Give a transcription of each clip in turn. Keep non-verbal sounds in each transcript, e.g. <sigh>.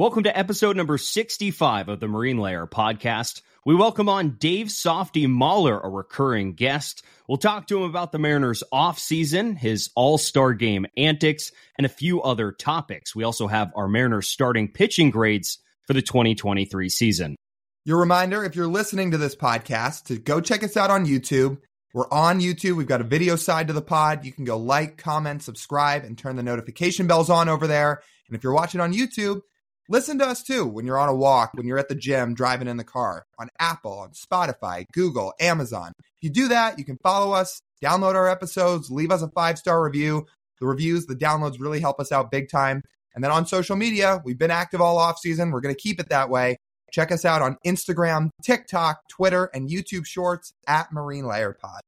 Welcome to episode number 65 of the Marine Layer podcast. We welcome on Dave Softy Mahler, a recurring guest. We'll talk to him about the Mariners' offseason, his all star game antics, and a few other topics. We also have our Mariners starting pitching grades for the 2023 season. Your reminder if you're listening to this podcast, to go check us out on YouTube. We're on YouTube. We've got a video side to the pod. You can go like, comment, subscribe, and turn the notification bells on over there. And if you're watching on YouTube, listen to us too when you're on a walk, when you're at the gym, driving in the car, on Apple, on Spotify, Google, Amazon. If you do that, you can follow us, download our episodes, leave us a five star review. The reviews, the downloads really help us out big time. And then on social media, we've been active all off season. We're going to keep it that way. Check us out on Instagram, TikTok, Twitter, and YouTube Shorts at Marine Layer Pod.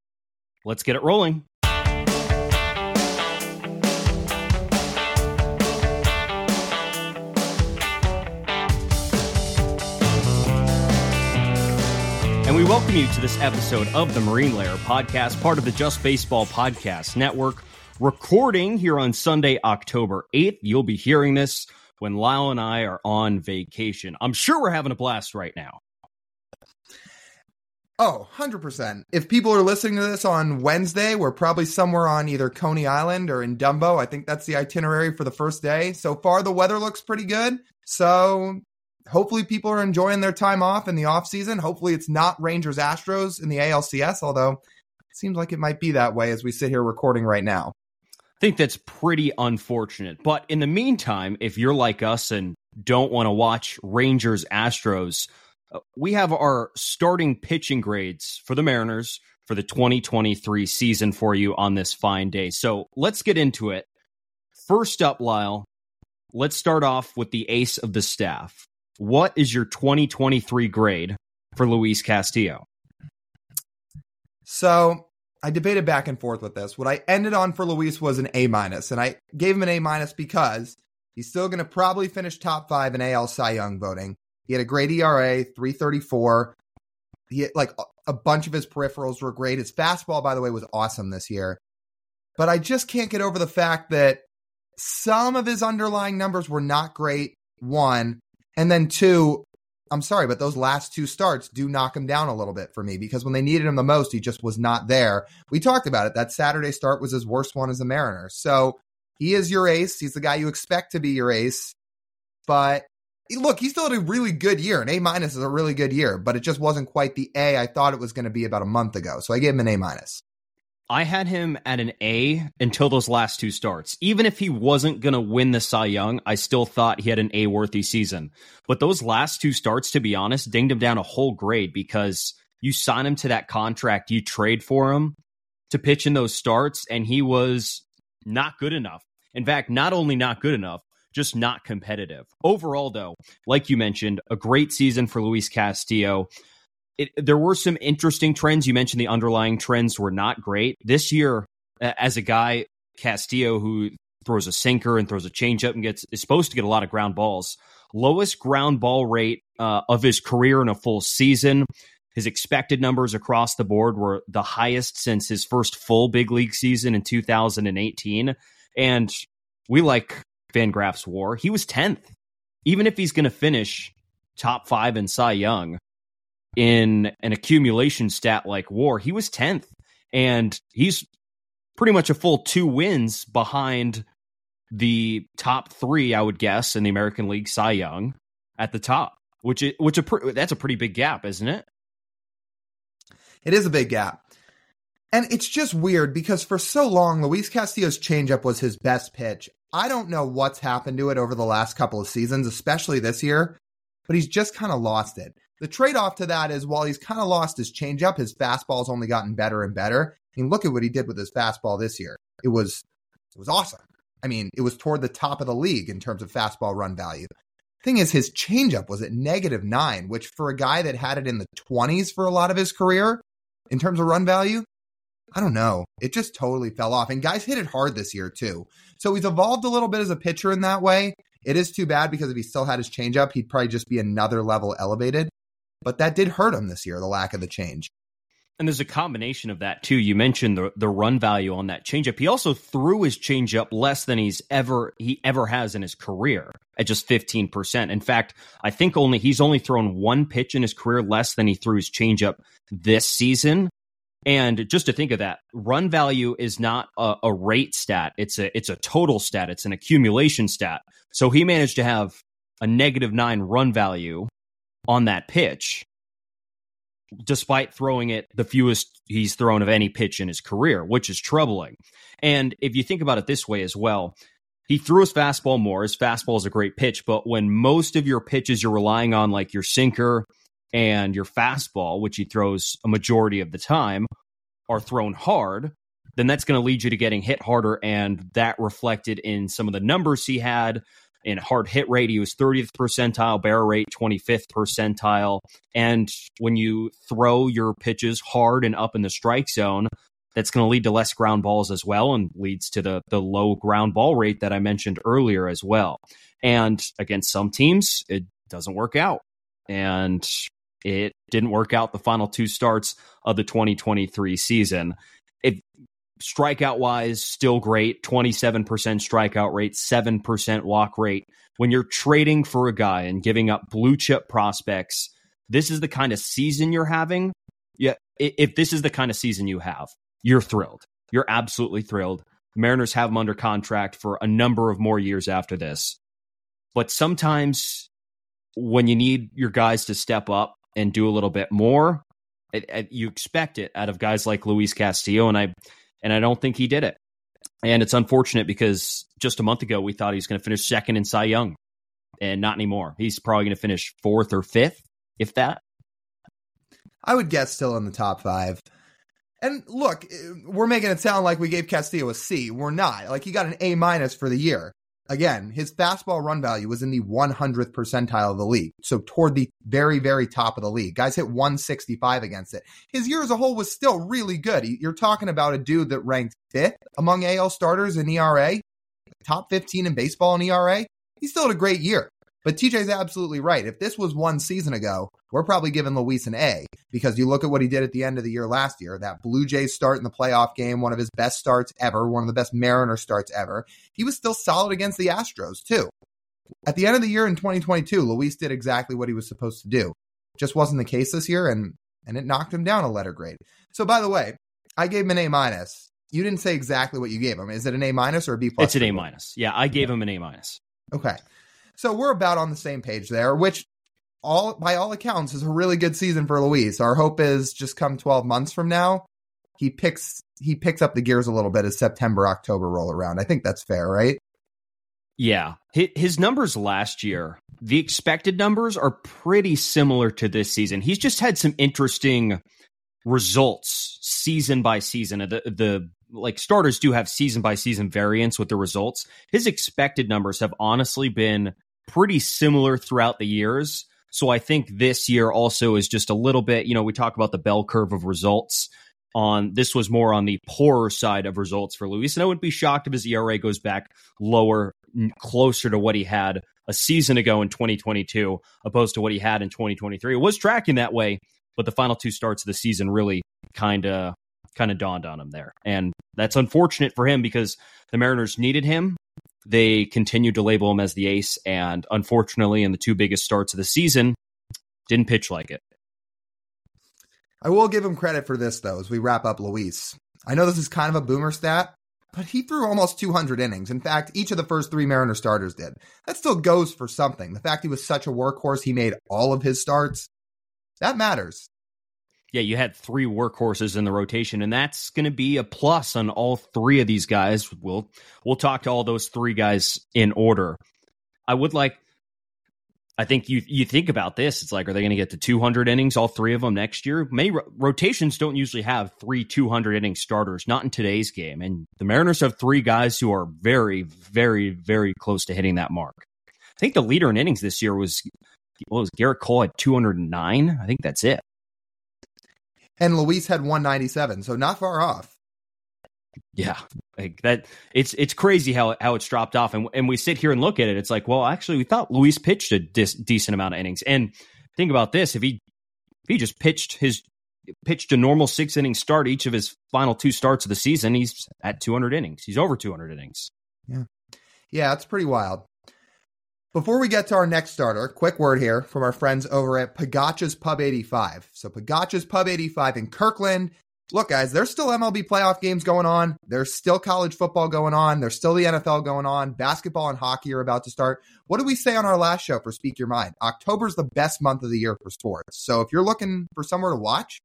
Let's get it rolling. And we welcome you to this episode of the Marine Layer podcast, part of the Just Baseball Podcast Network. Recording here on Sunday, October 8th. You'll be hearing this when Lyle and I are on vacation. I'm sure we're having a blast right now. Oh, 100%. If people are listening to this on Wednesday, we're probably somewhere on either Coney Island or in Dumbo. I think that's the itinerary for the first day. So far, the weather looks pretty good. So hopefully people are enjoying their time off in the off season. Hopefully it's not Rangers Astros in the ALCS, although it seems like it might be that way as we sit here recording right now. I think that's pretty unfortunate. But in the meantime, if you're like us and don't want to watch Rangers Astros, uh, we have our starting pitching grades for the Mariners for the 2023 season for you on this fine day. So let's get into it. First up, Lyle, let's start off with the ace of the staff. What is your 2023 grade for Luis Castillo? So I debated back and forth with this. What I ended on for Luis was an A minus, and I gave him an A minus because he's still going to probably finish top five in AL Cy Young voting. He had a great ERA, 334. He had, like a bunch of his peripherals were great. His fastball, by the way, was awesome this year. But I just can't get over the fact that some of his underlying numbers were not great. One, and then two, I'm sorry, but those last two starts do knock him down a little bit for me because when they needed him the most, he just was not there. We talked about it. That Saturday start was his worst one as a Mariner. So he is your ace. He's the guy you expect to be your ace. But look, he still had a really good year. An A minus is a really good year, but it just wasn't quite the A I thought it was going to be about a month ago. So I gave him an A minus. I had him at an A until those last two starts. Even if he wasn't going to win the Cy Young, I still thought he had an A worthy season. But those last two starts, to be honest, dinged him down a whole grade because you sign him to that contract, you trade for him to pitch in those starts, and he was not good enough. In fact, not only not good enough, just not competitive. Overall, though, like you mentioned, a great season for Luis Castillo it, there were some interesting trends. You mentioned the underlying trends were not great this year. As a guy, Castillo, who throws a sinker and throws a changeup and gets is supposed to get a lot of ground balls. Lowest ground ball rate uh, of his career in a full season. His expected numbers across the board were the highest since his first full big league season in 2018. And we like FanGraphs WAR. He was 10th. Even if he's going to finish top five in Cy Young, in an accumulation stat like war, he was 10th. And he's pretty much a full two wins behind the top three, I would guess, in the American League Cy Young at the top, which is, which a that's a pretty big gap, isn't it? It is a big gap. And it's just weird because for so long, Luis Castillo's changeup was his best pitch. I don't know what's happened to it over the last couple of seasons, especially this year, but he's just kind of lost it. The trade off to that is while he's kind of lost his changeup, his fastball's only gotten better and better. I mean, look at what he did with his fastball this year. It was it was awesome. I mean, it was toward the top of the league in terms of fastball run value. Thing is, his changeup was at negative nine, which for a guy that had it in the 20s for a lot of his career in terms of run value, I don't know. It just totally fell off. And guys hit it hard this year, too. So he's evolved a little bit as a pitcher in that way. It is too bad because if he still had his changeup, he'd probably just be another level elevated. But that did hurt him this year, the lack of the change. And there's a combination of that too. You mentioned the the run value on that changeup. He also threw his changeup less than he's ever he ever has in his career at just 15%. In fact, I think only he's only thrown one pitch in his career less than he threw his changeup this season. And just to think of that, run value is not a, a rate stat. It's a it's a total stat. It's an accumulation stat. So he managed to have a negative nine run value on that pitch despite throwing it the fewest he's thrown of any pitch in his career, which is troubling. And if you think about it this way as well, he threw his fastball more. His fastball is a great pitch, but when most of your pitches you're relying on, like your sinker and your fastball, which he throws a majority of the time, are thrown hard, then that's going to lead you to getting hit harder. And that reflected in some of the numbers he had in hard hit rate, he was 30th percentile, barrel rate 25th percentile. And when you throw your pitches hard and up in the strike zone, that's going to lead to less ground balls as well and leads to the the low ground ball rate that I mentioned earlier as well. And against some teams, it doesn't work out. And it didn't work out the final two starts of the 2023 season. Strikeout wise, still great 27% strikeout rate, 7% walk rate. When you're trading for a guy and giving up blue chip prospects, this is the kind of season you're having. Yeah, if this is the kind of season you have, you're thrilled. You're absolutely thrilled. The Mariners have him under contract for a number of more years after this. But sometimes when you need your guys to step up and do a little bit more, it, it, you expect it out of guys like Luis Castillo. And I and I don't think he did it. And it's unfortunate because just a month ago we thought he was going to finish second in Cy Young, and not anymore. He's probably going to finish fourth or fifth, if that. I would guess still in the top five. And look, eh, we're making it sound like we gave Castillo a C. We're not. Like he got an A minus for the year. Again, his fastball run value was in the 100th percentile of the league. So toward the very, very top of the league. Guys hit 165 against it. His year as a whole was still really good. You're talking about a dude that ranked fifth among AL starters in ERA, top 15 in baseball in ERA. He still had a great year. But TJ's absolutely right. If this was one season ago, we're probably giving Luis an A because you look at what he did at the end of the year last year. That Blue Jays start in the playoff game, one of his best starts ever, one of the best Mariner starts ever. He was still solid against the Astros, too. At the end of the year in 2022, Luis did exactly what he was supposed to do. Just wasn't the case this year, and and it knocked him down a letter grade. So, by the way, I gave him an A minus. You didn't say exactly what you gave him. Is it an A minus or a B plus? It's an A minus. Yeah, I gave him an A minus. Okay. So we're about on the same page there, which all by all accounts is a really good season for Luis. Our hope is just come 12 months from now, he picks he picks up the gears a little bit as September October roll around. I think that's fair, right? Yeah. His numbers last year, the expected numbers are pretty similar to this season. He's just had some interesting results season by season. The the like starters do have season by season variance with the results. His expected numbers have honestly been pretty similar throughout the years. So I think this year also is just a little bit, you know, we talk about the bell curve of results on this was more on the poorer side of results for Luis. And I wouldn't be shocked if his ERA goes back lower, closer to what he had a season ago in 2022, opposed to what he had in 2023. It was tracking that way, but the final two starts of the season really kind of kind of dawned on him there. And that's unfortunate for him because the Mariners needed him. They continued to label him as the ace, and unfortunately, in the two biggest starts of the season, didn't pitch like it. I will give him credit for this, though, as we wrap up Luis. I know this is kind of a boomer stat, but he threw almost 200 innings. In fact, each of the first three Mariner starters did. That still goes for something. The fact he was such a workhorse, he made all of his starts, that matters yeah, you had three workhorses in the rotation, and that's going to be a plus on all three of these guys. We'll we'll talk to all those three guys in order. I would like. I think you you think about this. It's like, are they going to get to 200 innings, all three of them next year? Many ro- rotations don't usually have three 200 inning starters, not in today's game. And the Mariners have three guys who are very, very, very close to hitting that mark. I think the leader in innings this year was what was Gerrit Cole at 209. I think that's it and Luis had 197, so not far off. Yeah, like that. It's it's crazy how how it's dropped off, and and we sit here and look at it. It's like, well, actually, we thought Luis pitched a dis- decent amount of innings, and think about this: if he if he just pitched his pitched a normal six inning start each of his final two starts of the season, he's at 200 innings. He's over 200 innings. Yeah. Yeah, it's pretty wild. Before we get to our next starter, quick word here from our friends over at Pogacha's Pub 85. So Pogacha's Pub 85 in Kirkland. Look, guys, there's still MLB playoff games going on. There's still college football going on. There's still the NFL going on. Basketball and hockey are about to start. What did we say on our last show for Speak Your Mind? October's the best month of the year for sports. So if you're looking for somewhere to watch,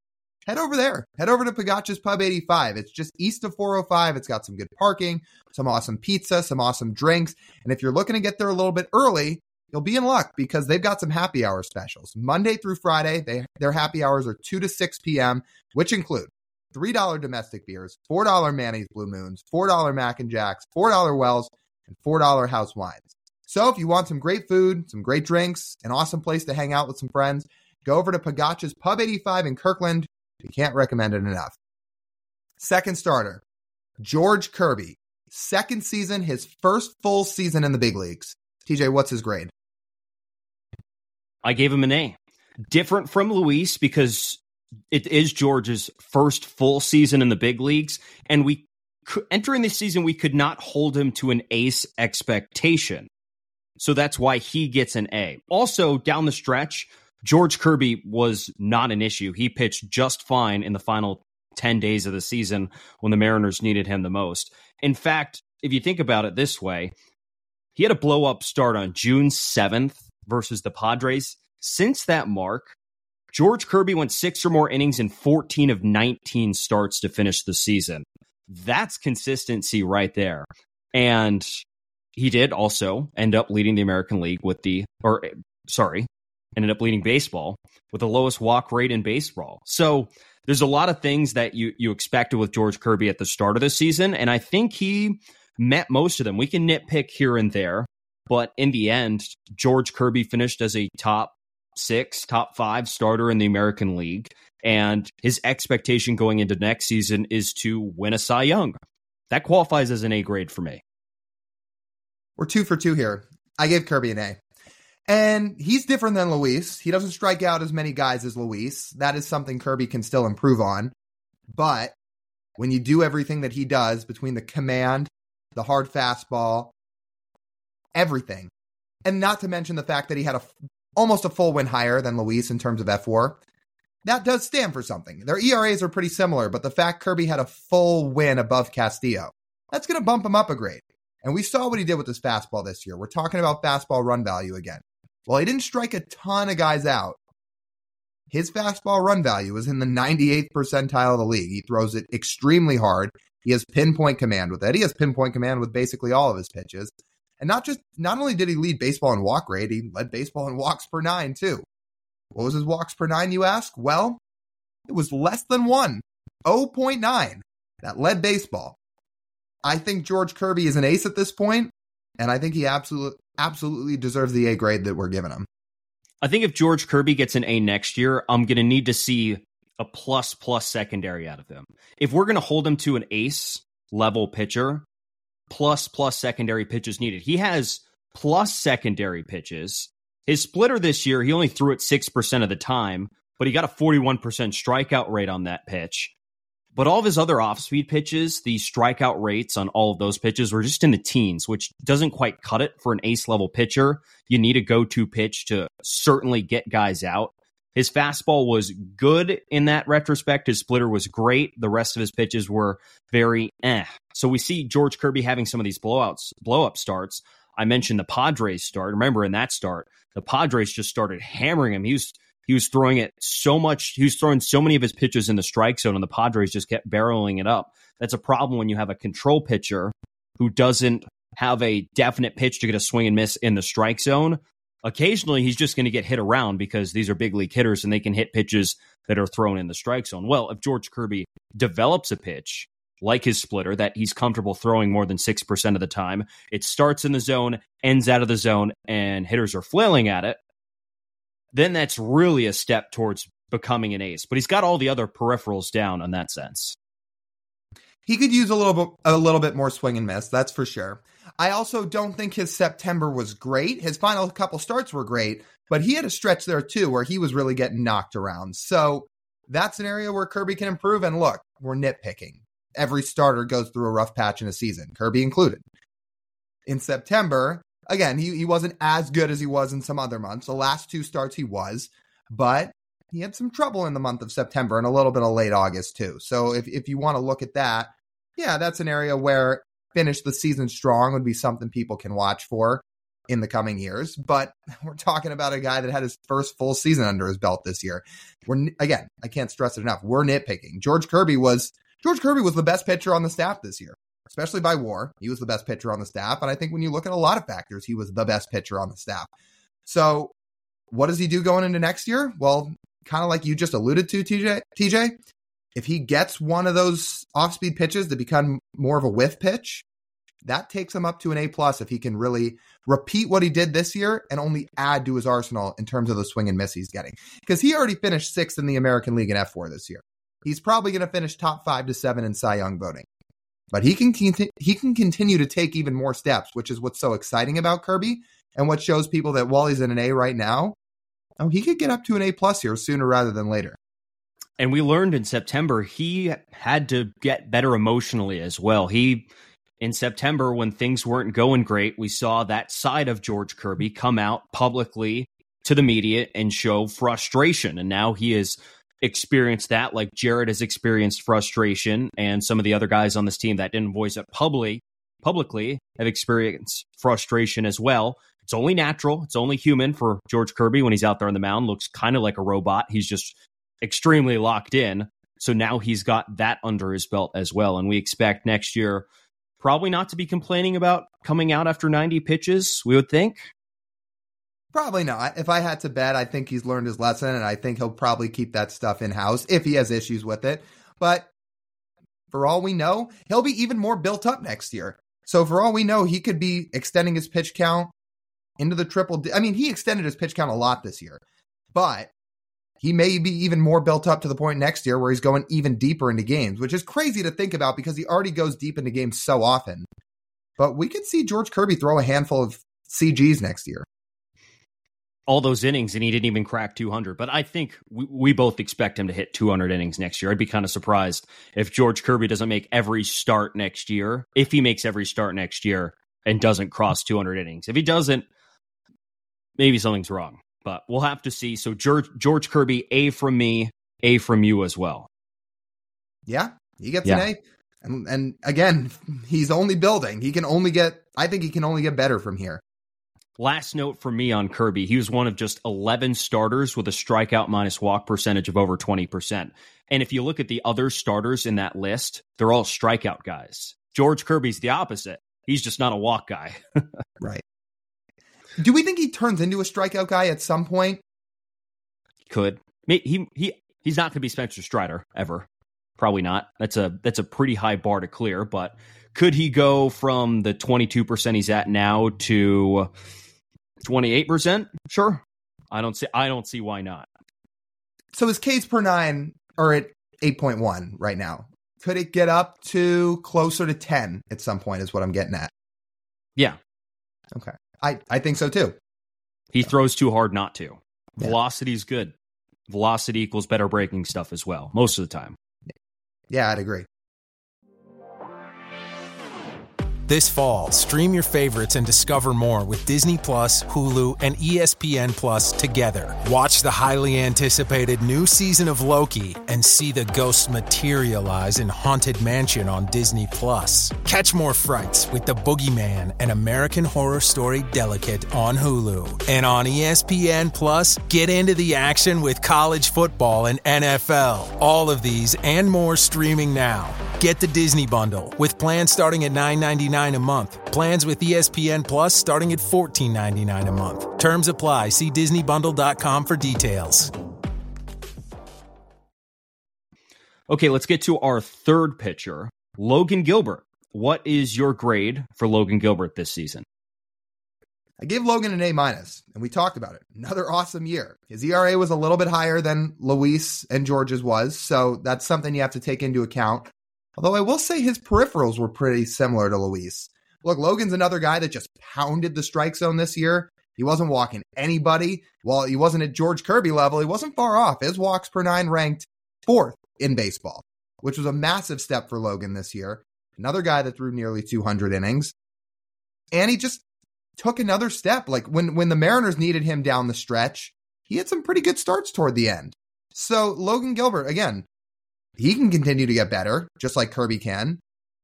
head over there. Head over to Pogacha's Pub 85. It's just east of 405. It's got some good parking, some awesome pizza, some awesome drinks. And if you're looking to get there a little bit early, you'll be in luck because they've got some happy hour specials. Monday through Friday, they, their happy hours are 2 to 6 p.m., which include $3 domestic beers, $4 Manny's Blue Moons, $4 Mac and Jacks, $4 Wells, and $4 house wines. So if you want some great food, some great drinks, an awesome place to hang out with some friends, go over to Pogacha's Pub 85 in Kirkland. You can't recommend it enough. Second starter, George Kirby. Second season, his first full season in the big leagues. TJ, what's his grade? I gave him an A. Different from Luis because it is George's first full season in the big leagues, and we entering this season we could not hold him to an ace expectation. So that's why he gets an A. Also, down the stretch, George Kirby was not an issue. He pitched just fine in the final 10 days of the season when the Mariners needed him the most. In fact, if you think about it this way, he had a blow up start on June 7th versus the Padres. Since that mark, George Kirby went six or more innings in 14 of 19 starts to finish the season. That's consistency right there. And he did also end up leading the American League with the, or sorry, ended up leading baseball with the lowest walk rate in baseball. So there's a lot of things that you you expected with George Kirby at the start of the season, and I think he met most of them. We can nitpick here and there, but in the end, George Kirby finished as a top six, top five starter in the American League, and his expectation going into next season is to win a Cy Young. That qualifies as an A grade for me. We're two for two here. I gave Kirby an A. And he's different than Luis. He doesn't strike out as many guys as Luis. That is something Kirby can still improve on. But when you do everything that he does between the command, the hard fastball, everything, and not to mention the fact that he had a almost a full win higher than Luis in terms of fWAR, that does stand for something. Their ERAs are pretty similar, but the fact Kirby had a full win above Castillo, that's going to bump him up a grade. And we saw what he did with his fastball this year. We're talking about fastball run value again. Well, he didn't strike a ton of guys out, his fastball run value is in the 98th percentile of the league. He throws it extremely hard. He has pinpoint command with it. He has pinpoint command with basically all of his pitches. And not just not only did he lead baseball in walk rate, he led baseball in walks per nine too. What was his walks per nine, you ask? Well, it was less than one, 0.9. That led baseball. I think George Kirby is an ace at this point, and I think he absolutely absolutely deserves the A grade that we're giving him. I think if George Kirby gets an A next year, I'm going to need to see a plus plus secondary out of him. If we're going to hold him to an ace level pitcher, plus plus secondary pitches needed. He has plus secondary pitches. His splitter this year, he only threw it 6% of the time, but he got a 41% strikeout rate on that pitch. But all of his other off speed pitches, the strikeout rates on all of those pitches were just in the teens, which doesn't quite cut it for an ace level pitcher. You need a go to pitch to certainly get guys out. His fastball was good in that retrospect. His splitter was great. The rest of his pitches were very eh. So we see George Kirby having some of these blowouts, blow up starts. I mentioned the Padres start. Remember in that start, the Padres just started hammering him. He was he was throwing it so much. He was throwing so many of his pitches in the strike zone, and the Padres just kept barreling it up. That's a problem when you have a control pitcher who doesn't have a definite pitch to get a swing and miss in the strike zone. Occasionally, he's just going to get hit around because these are big league hitters and they can hit pitches that are thrown in the strike zone. Well, if George Kirby develops a pitch like his splitter that he's comfortable throwing more than 6% of the time, it starts in the zone, ends out of the zone, and hitters are flailing at it, then that's really a step towards becoming an ace. But he's got all the other peripherals down in that sense. He could use a little bit a little bit more swing and miss, that's for sure. I also don't think his September was great. His final couple starts were great, but he had a stretch there too where he was really getting knocked around. So that's an area where Kirby can improve. And look, we're nitpicking. Every starter goes through a rough patch in a season, Kirby included. In September, again, he, he wasn't as good as he was in some other months. The last two starts he was, but he had some trouble in the month of September and a little bit of late August too. So if, if you want to look at that, yeah, that's an area where finish the season strong would be something people can watch for in the coming years. But <laughs> we're talking about a guy that had his first full season under his belt this year. We're again, I can't stress it enough. We're nitpicking. George Kirby was George Kirby was the best pitcher on the staff this year, especially by WAR. He was the best pitcher on the staff, and I think when you look at a lot of factors, he was the best pitcher on the staff. So, what does he do going into next year? Well, kind of like you just alluded to, TJ. TJ, if he gets one of those off-speed pitches to become more of a whiff pitch, that takes him up to an A plus if he can really repeat what he did this year and only add to his arsenal in terms of the swing and miss he's getting. Because he already finished sixth in the American League in fWAR this year. He's probably going to finish top five to seven in Cy Young voting. But he can he can continue to take even more steps, which is what's so exciting about Kirby and what shows people that while he's in an A right now, oh, he could get up to an A plus here sooner rather than later. And we learned in September he had to get better emotionally as well. He in September, when things weren't going great, we saw that side of George Kirby come out publicly to the media and show frustration. And now he has experienced that, like Jared has experienced frustration, and some of the other guys on this team that didn't voice it publicly publicly have experienced frustration as well. It's only natural. It's only human for George Kirby when he's out there on the mound. Looks kind of like a robot. He's just extremely locked in. So now he's got that under his belt as well. And we expect next year probably not to be complaining about coming out after 90 pitches, we would think. Probably not. If I had to bet, I think he's learned his lesson and I think he'll probably keep that stuff in house if he has issues with it. But for all we know, he'll be even more built up next year. So for all we know, he could be extending his pitch count into the triple. I mean, he extended his pitch count a lot this year, but he may be even more built up to the point next year where he's going even deeper into games, which is crazy to think about because he already goes deep into games so often. But we could see George Kirby throw a handful of CGs next year. All those innings, and he didn't even crack 200. But I think we, we both expect him to hit 200 innings next year. I'd be kind of surprised if George Kirby doesn't make every start next year. If he makes every start next year and doesn't cross 200 innings, if he doesn't, maybe something's wrong but we'll have to see. So George, George Kirby, A from me, A from you as well. Yeah, he gets yeah. an A. And, and again, <laughs> he's only building. He can only get, I think he can only get better from here. Last note for me on Kirby, he was one of just 11 starters with a strikeout minus walk percentage of over 20%. And if you look at the other starters in that list, they're all strikeout guys. George Kirby's the opposite. He's just not a walk guy. <laughs> right. Do we think he turns into a strikeout guy at some point? Could he he he's not going to be Spencer Strider ever. Probably not. That's a that's a pretty high bar to clear. But could he go from the twenty two percent he's at now to twenty eight percent? Sure. I don't see. I don't see why not. So his Ks per nine are at eight point one right now. Could it get up to closer to ten at some point? Is what I'm getting at. Yeah. Okay. I, I think so too. He throws too hard not to. Yeah. Velocity is good. Velocity equals better breaking stuff as well, most of the time. Yeah, I'd agree. This fall, stream your favorites and discover more with Disney Plus, Hulu, and ESPN Plus together. Watch the highly anticipated new season of Loki and see the ghosts materialize in Haunted Mansion on Disney Plus. Catch more frights with The Boogeyman and American Horror Story Delicate on Hulu. And on ESPN Plus, get into the action with college football and NFL. All of these and more streaming now. Get the Disney Bundle with plans starting at $9.99 a month. Plans with ESPN Plus starting at $14.99 a month. Terms apply. See DisneyBundle.com for details. Okay, let's get to our third pitcher, Logan Gilbert. What is your grade for Logan Gilbert this season? I gave Logan an A minus, and we talked about it. Another awesome year. His ERA was a little bit higher than Luis and George's was, so that's something you have to take into account. Although I will say his peripherals were pretty similar to Luis. Look, Logan's another guy that just pounded the strike zone this year. He wasn't walking anybody. While he wasn't at George Kirby level, he wasn't far off. His walks per nine ranked fourth in baseball, which was a massive step for Logan this year. Another guy that threw nearly 200 innings. And he just took another step. Like when, when the Mariners needed him down the stretch, he had some pretty good starts toward the end. So Logan Gilbert, again, he can continue to get better, just like Kirby can.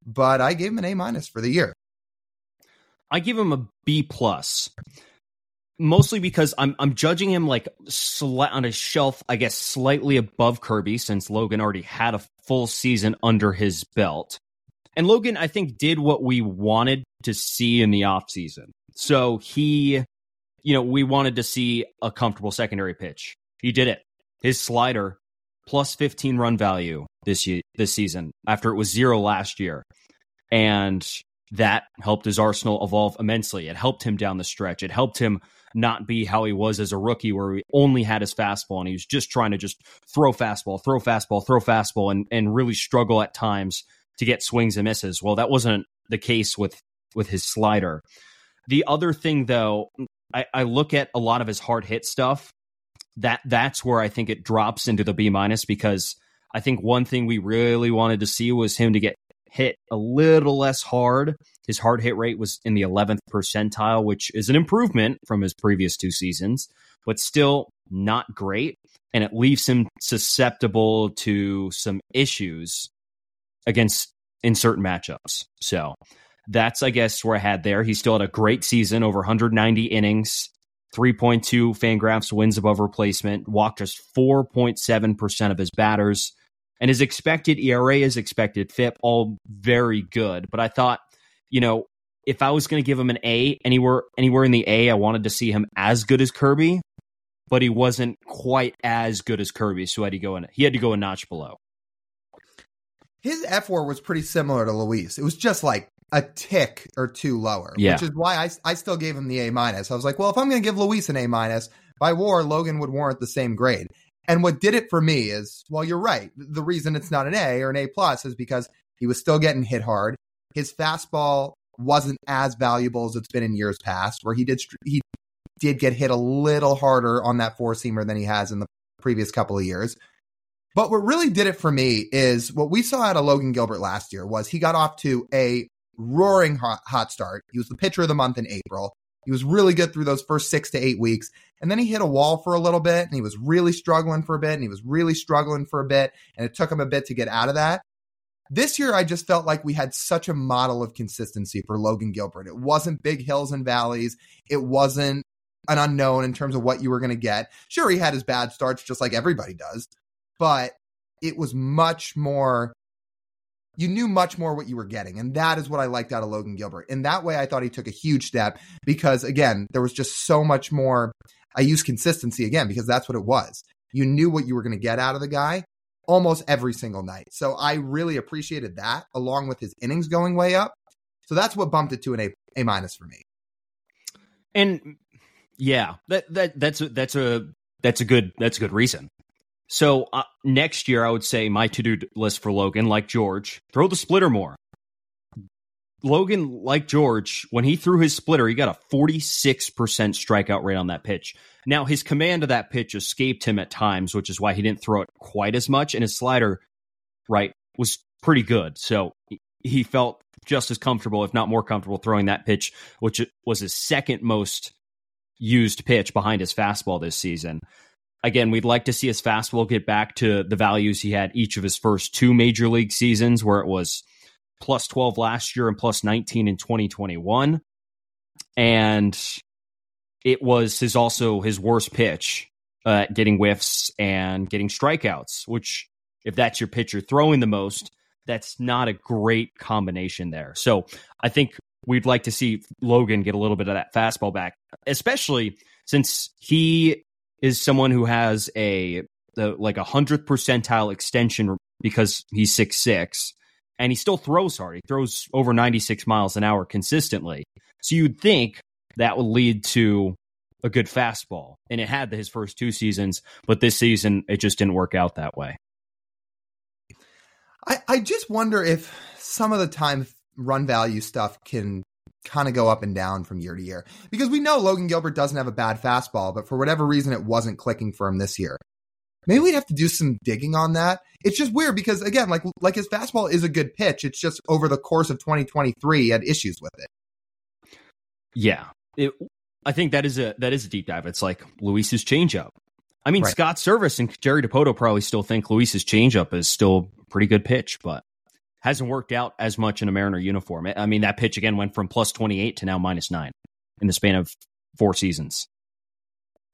But I gave him an A minus for the year. I give him a B plus, mostly because I'm I'm judging him like sli- on a shelf, I guess, slightly above Kirby, since Logan already had a full season under his belt, and Logan I think did what we wanted to see in the offseason. So he, you know, we wanted to see a comfortable secondary pitch. He did it. His slider plus 15 run value this year, this season after it was zero last year. And that helped his arsenal evolve immensely. It helped him down the stretch. It helped him not be how he was as a rookie, where he only had his fastball and he was just trying to just throw fastball, throw fastball, throw fastball, and and really struggle at times to get swings and misses. Well, that wasn't the case with with his slider. The other thing, though, I, I look at a lot of his hard hit stuff. That that's where I think it drops into the B minus because I think one thing we really wanted to see was him to get hit a little less hard. His hard hit rate was in the 11th percentile, which is an improvement from his previous two seasons, but still not great. And it leaves him susceptible to some issues against in certain matchups. So that's, I guess, where I had there. He still had a great season, over 190 innings, 3.2 Fangraphs wins above replacement, walked just 4.7% of his batters and his expected ERA, is expected FIP, all very good. But I thought, you know, if I was going to give him an A anywhere anywhere in the A, I wanted to see him as good as Kirby, but he wasn't quite as good as Kirby, so had to go in. He had to go a notch below. His fWAR was pretty similar to Luis. It was just like a tick or two lower, yeah. which is why I, I still gave him the A minus. I was like, well, if I'm going to give Luis an A minus by WAR, Logan would warrant the same grade. And what did it for me is, well, you're right. The reason it's not an A or an A plus is because he was still getting hit hard. His fastball wasn't as valuable as it's been in years past, where he did he did get hit a little harder on that four seamer than he has in the previous couple of years. But what really did it for me is what we saw out of Logan Gilbert last year was he got off to a roaring hot, hot start. He was the pitcher of the month in April. He was really good through those first six to eight weeks. And then he hit a wall for a little bit and he was really struggling for a bit and he was really struggling for a bit. And it took him a bit to get out of that. This year, I just felt like we had such a model of consistency for Logan Gilbert. It wasn't big hills and valleys. It wasn't an unknown in terms of what you were going to get. Sure, he had his bad starts just like everybody does, but it was much more you knew much more what you were getting. And that is what I liked out of Logan Gilbert. In that way, I thought he took a huge step because, again, there was just so much more. I use consistency again because that's what it was. You knew what you were going to get out of the guy almost every single night. So I really appreciated that along with his innings going way up. So that's what bumped it to an A, a minus for me. And yeah, that, that, that's, a, that's a, that's a good, that's a good reason. So uh, next year, I would say my to do list for Logan, like George, throw the splitter more. Logan, like George, when he threw his splitter, he got a 46% strikeout rate on that pitch. Now, his command of that pitch escaped him at times, which is why he didn't throw it quite as much. And his slider, right, was pretty good. So he felt just as comfortable, if not more comfortable, throwing that pitch, which was his second most used pitch behind his fastball this season again, we'd like to see his fastball get back to the values he had each of his first two major league seasons, where it was plus 12 last year and plus 19 in 2021. And it was his also his worst pitch, uh, getting whiffs and getting strikeouts, which, if that's your pitcher throwing the most, that's not a great combination there. So I think we'd like to see Logan get a little bit of that fastball back, especially since he is someone who has a the, like a hundredth percentile extension because he's six six and he still throws hard. He throws over ninety six miles an hour consistently. So you'd think that would lead to a good fastball, and it had his first two seasons, but this season it just didn't work out that way. I, I just wonder if some of the time run value stuff can kind of go up and down from year to year because we know Logan Gilbert doesn't have a bad fastball, but for whatever reason, it wasn't clicking for him this year. Maybe we'd have to do some digging on that. It's just weird because again, like like his fastball is a good pitch. It's just over the course of 2023 he had issues with it. Yeah. It, I think that is a that is a deep dive. It's like Luis's changeup. I mean, right. Scott Servais and Jerry Dipoto probably still think Luis's changeup is still a pretty good pitch, but hasn't worked out as much in a Mariner uniform. I mean, that pitch again went from plus 28 to now minus nine in the span of four seasons.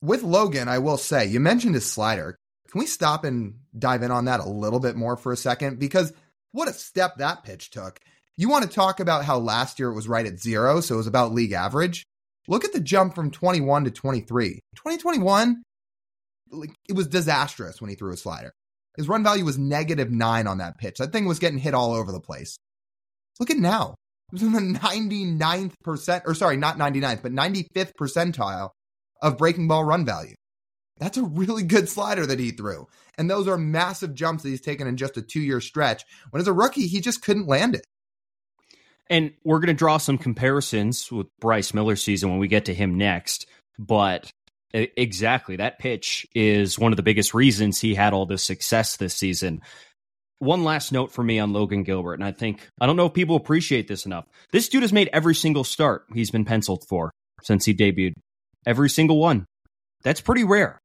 With Logan, I will say, you mentioned his slider. Can we stop and dive in on that a little bit more for a second? Because what a step that pitch took. You want to talk about how last year it was right at zero, so it was about league average. Look at the jump from 21 to 23. 2021, it was disastrous when he threw a slider. His run value was negative nine on that pitch. That thing was getting hit all over the place. Look at now. It was in the <laughs> 99th percent, or sorry, not 99th, but 95th percentile of breaking ball run value. That's a really good slider that he threw. And those are massive jumps that he's taken in just a two year stretch. When as a rookie, he just couldn't land it. And we're going to draw some comparisons with Bryce Miller's season when we get to him next. But Exactly. That pitch is one of the biggest reasons he had all this success this season. One last note for me on Logan Gilbert, and I think I don't know if people appreciate this enough. This dude has made every single start he's been penciled for since he debuted. Every single one. That's pretty rare.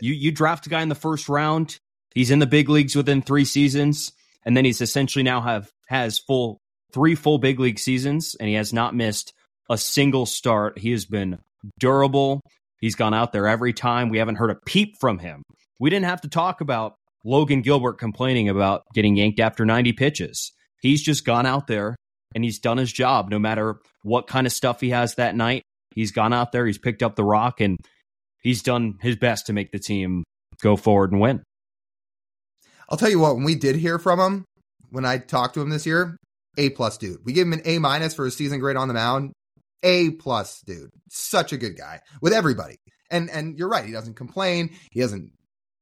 You you draft a guy in the first round, he's in the big leagues within three seasons, and then he's essentially now have has full three full big league seasons, and he has not missed a single start. He has been durable. He's gone out there every time. We haven't heard a peep from him. We didn't have to talk about Logan Gilbert complaining about getting yanked after 90 pitches. He's just gone out there and he's done his job no matter what kind of stuff he has that night. He's gone out there, he's picked up the rock, and he's done his best to make the team go forward and win. I'll tell you what, when we did hear from him, when I talked to him this year, A plus dude. We gave him an A minus for his season grade on the mound. A plus, dude. Such a good guy with everybody. And and you're right, he doesn't complain, he doesn't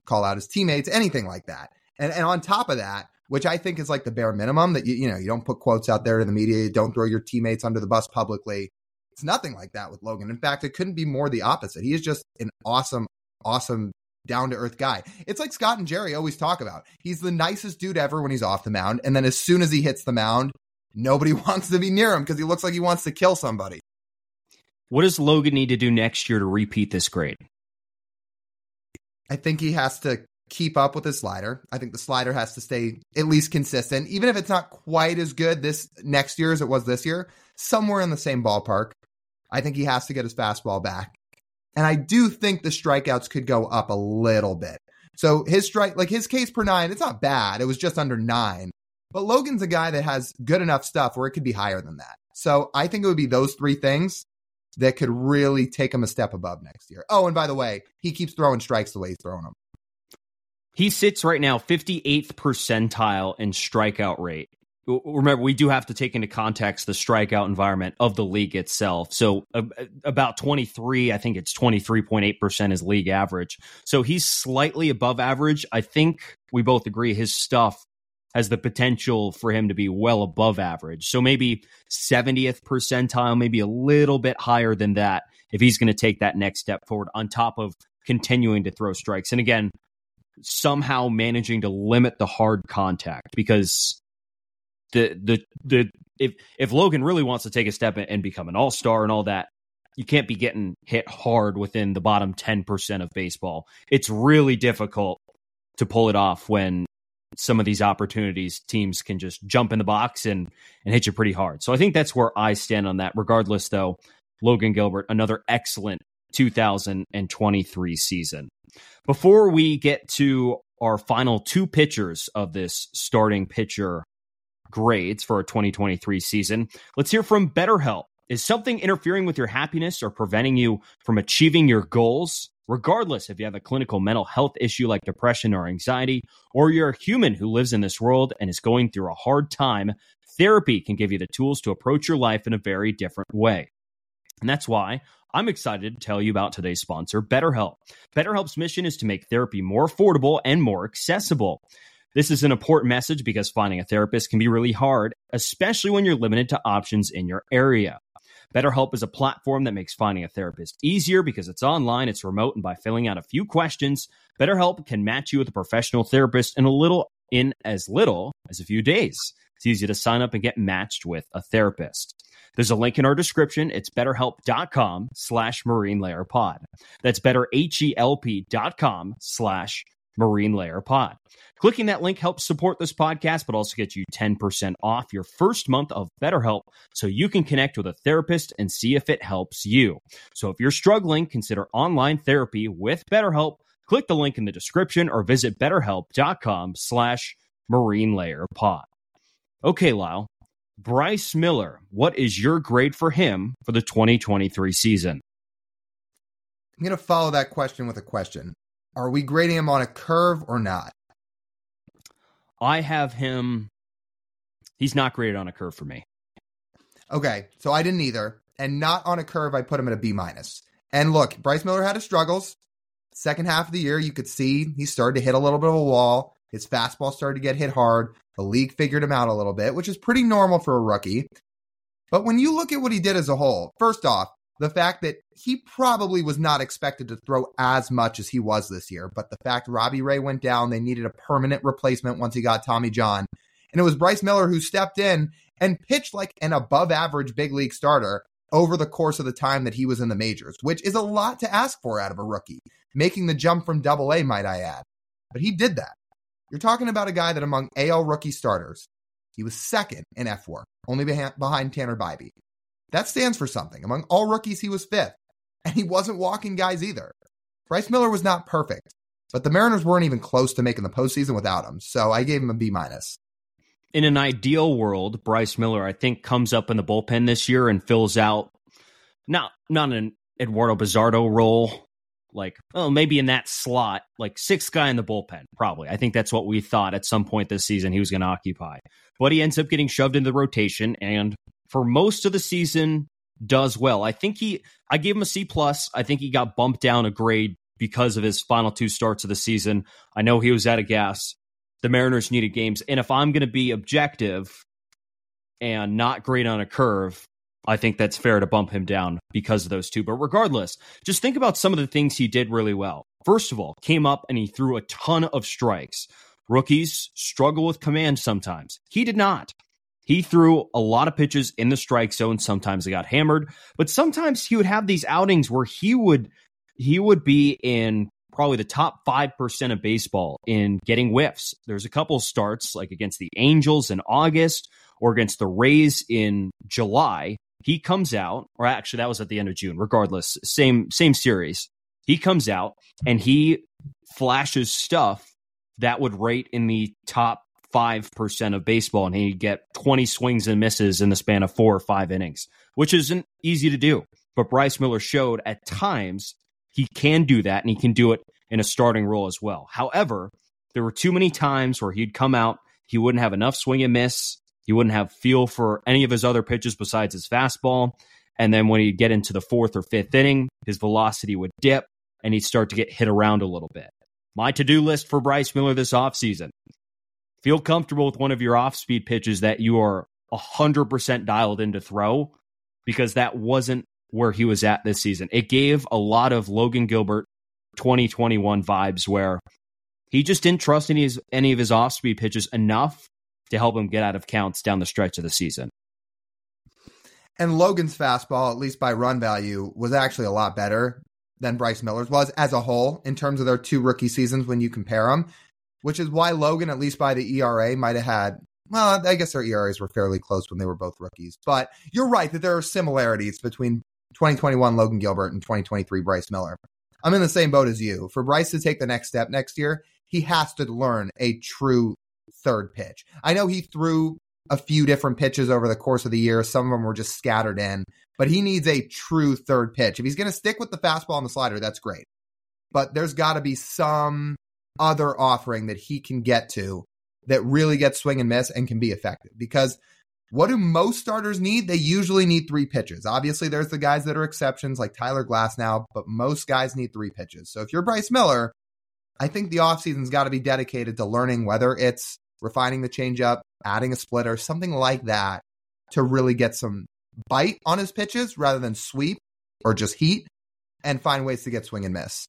call out his teammates, anything like that. And and on top of that, which I think is like the bare minimum that you you know, you don't put quotes out there to the media, you don't throw your teammates under the bus publicly. It's nothing like that with Logan. In fact, it couldn't be more the opposite. He is just an awesome, awesome down to earth guy. It's like Scott and Jerry always talk about. He's the nicest dude ever when he's off the mound. And then as soon as he hits the mound, nobody <laughs> wants to be near him because he looks like he wants to kill somebody. What does Logan need to do next year to repeat this grade? I think he has to keep up with his slider. I think the slider has to stay at least consistent, even if it's not quite as good this next year as it was this year, somewhere in the same ballpark. I think he has to get his fastball back. And I do think the strikeouts could go up a little bit. So his strike, like his Ks per nine, it's not bad. It was just under nine. But Logan's a guy that has good enough stuff where it could be higher than that. So I think it would be those three things that could really take him a step above next year. Oh, and by the way, he keeps throwing strikes the way he's throwing them. He sits right now 58th percentile in strikeout rate. Remember, we do have to take into context the strikeout environment of the league itself. So, uh, about 23, I think it's 23.8% is league average. So, he's slightly above average. I think we both agree his stuff has the potential for him to be well above average. So maybe 70th percentile, maybe a little bit higher than that if he's going to take that next step forward on top of continuing to throw strikes. And again, somehow managing to limit the hard contact because the the the if if Logan really wants to take a step and become an all-star and all that, you can't be getting hit hard within the bottom 10% of baseball. It's really difficult to pull it off when some of these opportunities, teams can just jump in the box and and hit you pretty hard. So I think that's where I stand on that. Regardless, though, Logan Gilbert, another excellent 2023 season. Before we get to our final two pitchers of this starting pitcher grades for our 2023 season, let's hear from BetterHelp. Is something interfering with your happiness or preventing you from achieving your goals? Regardless if you have a clinical mental health issue like depression or anxiety, or you're a human who lives in this world and is going through a hard time, therapy can give you the tools to approach your life in a very different way. And that's why I'm excited to tell you about today's sponsor, BetterHelp. BetterHelp's mission is to make therapy more affordable and more accessible. This is an important message because finding a therapist can be really hard, especially when you're limited to options in your area. BetterHelp is a platform that makes finding a therapist easier because it's online, it's remote, and by filling out a few questions, BetterHelp can match you with a professional therapist in a little in as little as a few days. It's easy to sign up and get matched with a therapist. There's a link in our description. It's betterhelp.com slash marine layer pod. That's betterhelp.com slash marine layer pod. Clicking that link helps support this podcast, but also gets you 10% off your first month of BetterHelp so you can connect with a therapist and see if it helps you. So if you're struggling, consider online therapy with BetterHelp. Click the link in the description or visit betterhelp.com slash marine layer pod. Okay, Lyle. Bryce Miller, what is your grade for him for the 2023 season? I'm going to follow that question with a question. Are we grading him on a curve or not? I have him. He's not graded on a curve for me. Okay, so I didn't either, and not on a curve. I put him at a B minus. And look, Bryce Miller had his struggles. Second half of the year, you could see he started to hit a little bit of a wall. His fastball started to get hit hard. The league figured him out a little bit, which is pretty normal for a rookie. But when you look at what he did as a whole, first off, the fact that he probably was not expected to throw as much as he was this year, but the fact Robbie Ray went down, they needed a permanent replacement once he got Tommy John. And it was Bryce Miller who stepped in and pitched like an above average big league starter over the course of the time that he was in the majors, which is a lot to ask for out of a rookie, making the jump from double A, might I add. But he did that. You're talking about a guy that among AL rookie starters, he was second in fWAR, only behind Tanner Bibee. That stands for something. Among all rookies, he was fifth, and he wasn't walking guys either. Bryce Miller was not perfect, but the Mariners weren't even close to making the postseason without him, so I gave him a B minus. In an ideal world, Bryce Miller, I think, comes up in the bullpen this year and fills out not not an Eduardo Bazardo role, like oh maybe in that slot, like sixth guy in the bullpen, probably. I think that's what we thought at some point this season he was going to occupy. But he ends up getting shoved into the rotation, and for most of the season does well. I think he I gave him a C plus. I think he got bumped down a grade because of his final two starts of the season. I know he was out of gas. The Mariners needed games. And if I'm going to be objective and not grade on a curve, I think that's fair to bump him down because of those two. But regardless, just think about some of the things he did really well. First of all, came up and he threw a ton of strikes. Rookies struggle with command sometimes. He did not. He threw a lot of pitches in the strike zone. Sometimes he got hammered, but sometimes he would have these outings where he would he would be in probably the top 5% of baseball in getting whiffs. There's a couple starts like against the Angels in August or against the Rays in July. He comes out, or actually that was at the end of June, regardless, same same series. He comes out and he flashes stuff that would rate in the top 5% of baseball and he'd get 20 swings and misses in the span of four or five innings, which isn't easy to do. But Bryce Miller showed at times he can do that and he can do it in a starting role as well. However, there were too many times where he'd come out, he wouldn't have enough swing and miss, he wouldn't have feel for any of his other pitches besides his fastball. And then when he'd get into the fourth or fifth inning, his velocity would dip and he'd start to get hit around a little bit. My to do list for Bryce Miller this offseason feel comfortable with one of your off speed pitches that you are 100% dialed in to throw because that wasn't where he was at this season. It gave a lot of Logan Gilbert 2021 vibes where he just didn't trust any of his, any of his off speed pitches enough to help him get out of counts down the stretch of the season. And Logan's fastball, at least by run value, was actually a lot better than Bryce Miller's was as a whole in terms of their two rookie seasons when you compare them which is why Logan, at least by the ERA, might have had. Well, I guess their ERAs were fairly close when they were both rookies. But you're right that there are similarities between 2021 Logan Gilbert and 2023 Bryce Miller. I'm in the same boat as you. For Bryce to take the next step next year, he has to learn a true third pitch. I know he threw a few different pitches over the course of the year. Some of them were just scattered in, but he needs a true third pitch. If he's going to stick with the fastball and the slider, that's great. But there's got to be some other offering that he can get to that really gets swing and miss and can be effective. Because what do most starters need? They usually need three pitches. Obviously, there's the guys that are exceptions like Tyler Glasnow, but most guys need three pitches. So if you're Bryce Miller, I think the offseason's got to be dedicated to learning whether it's refining the changeup, adding a splitter, something like that to really get some bite on his pitches rather than sweep or just heat and find ways to get swing and miss.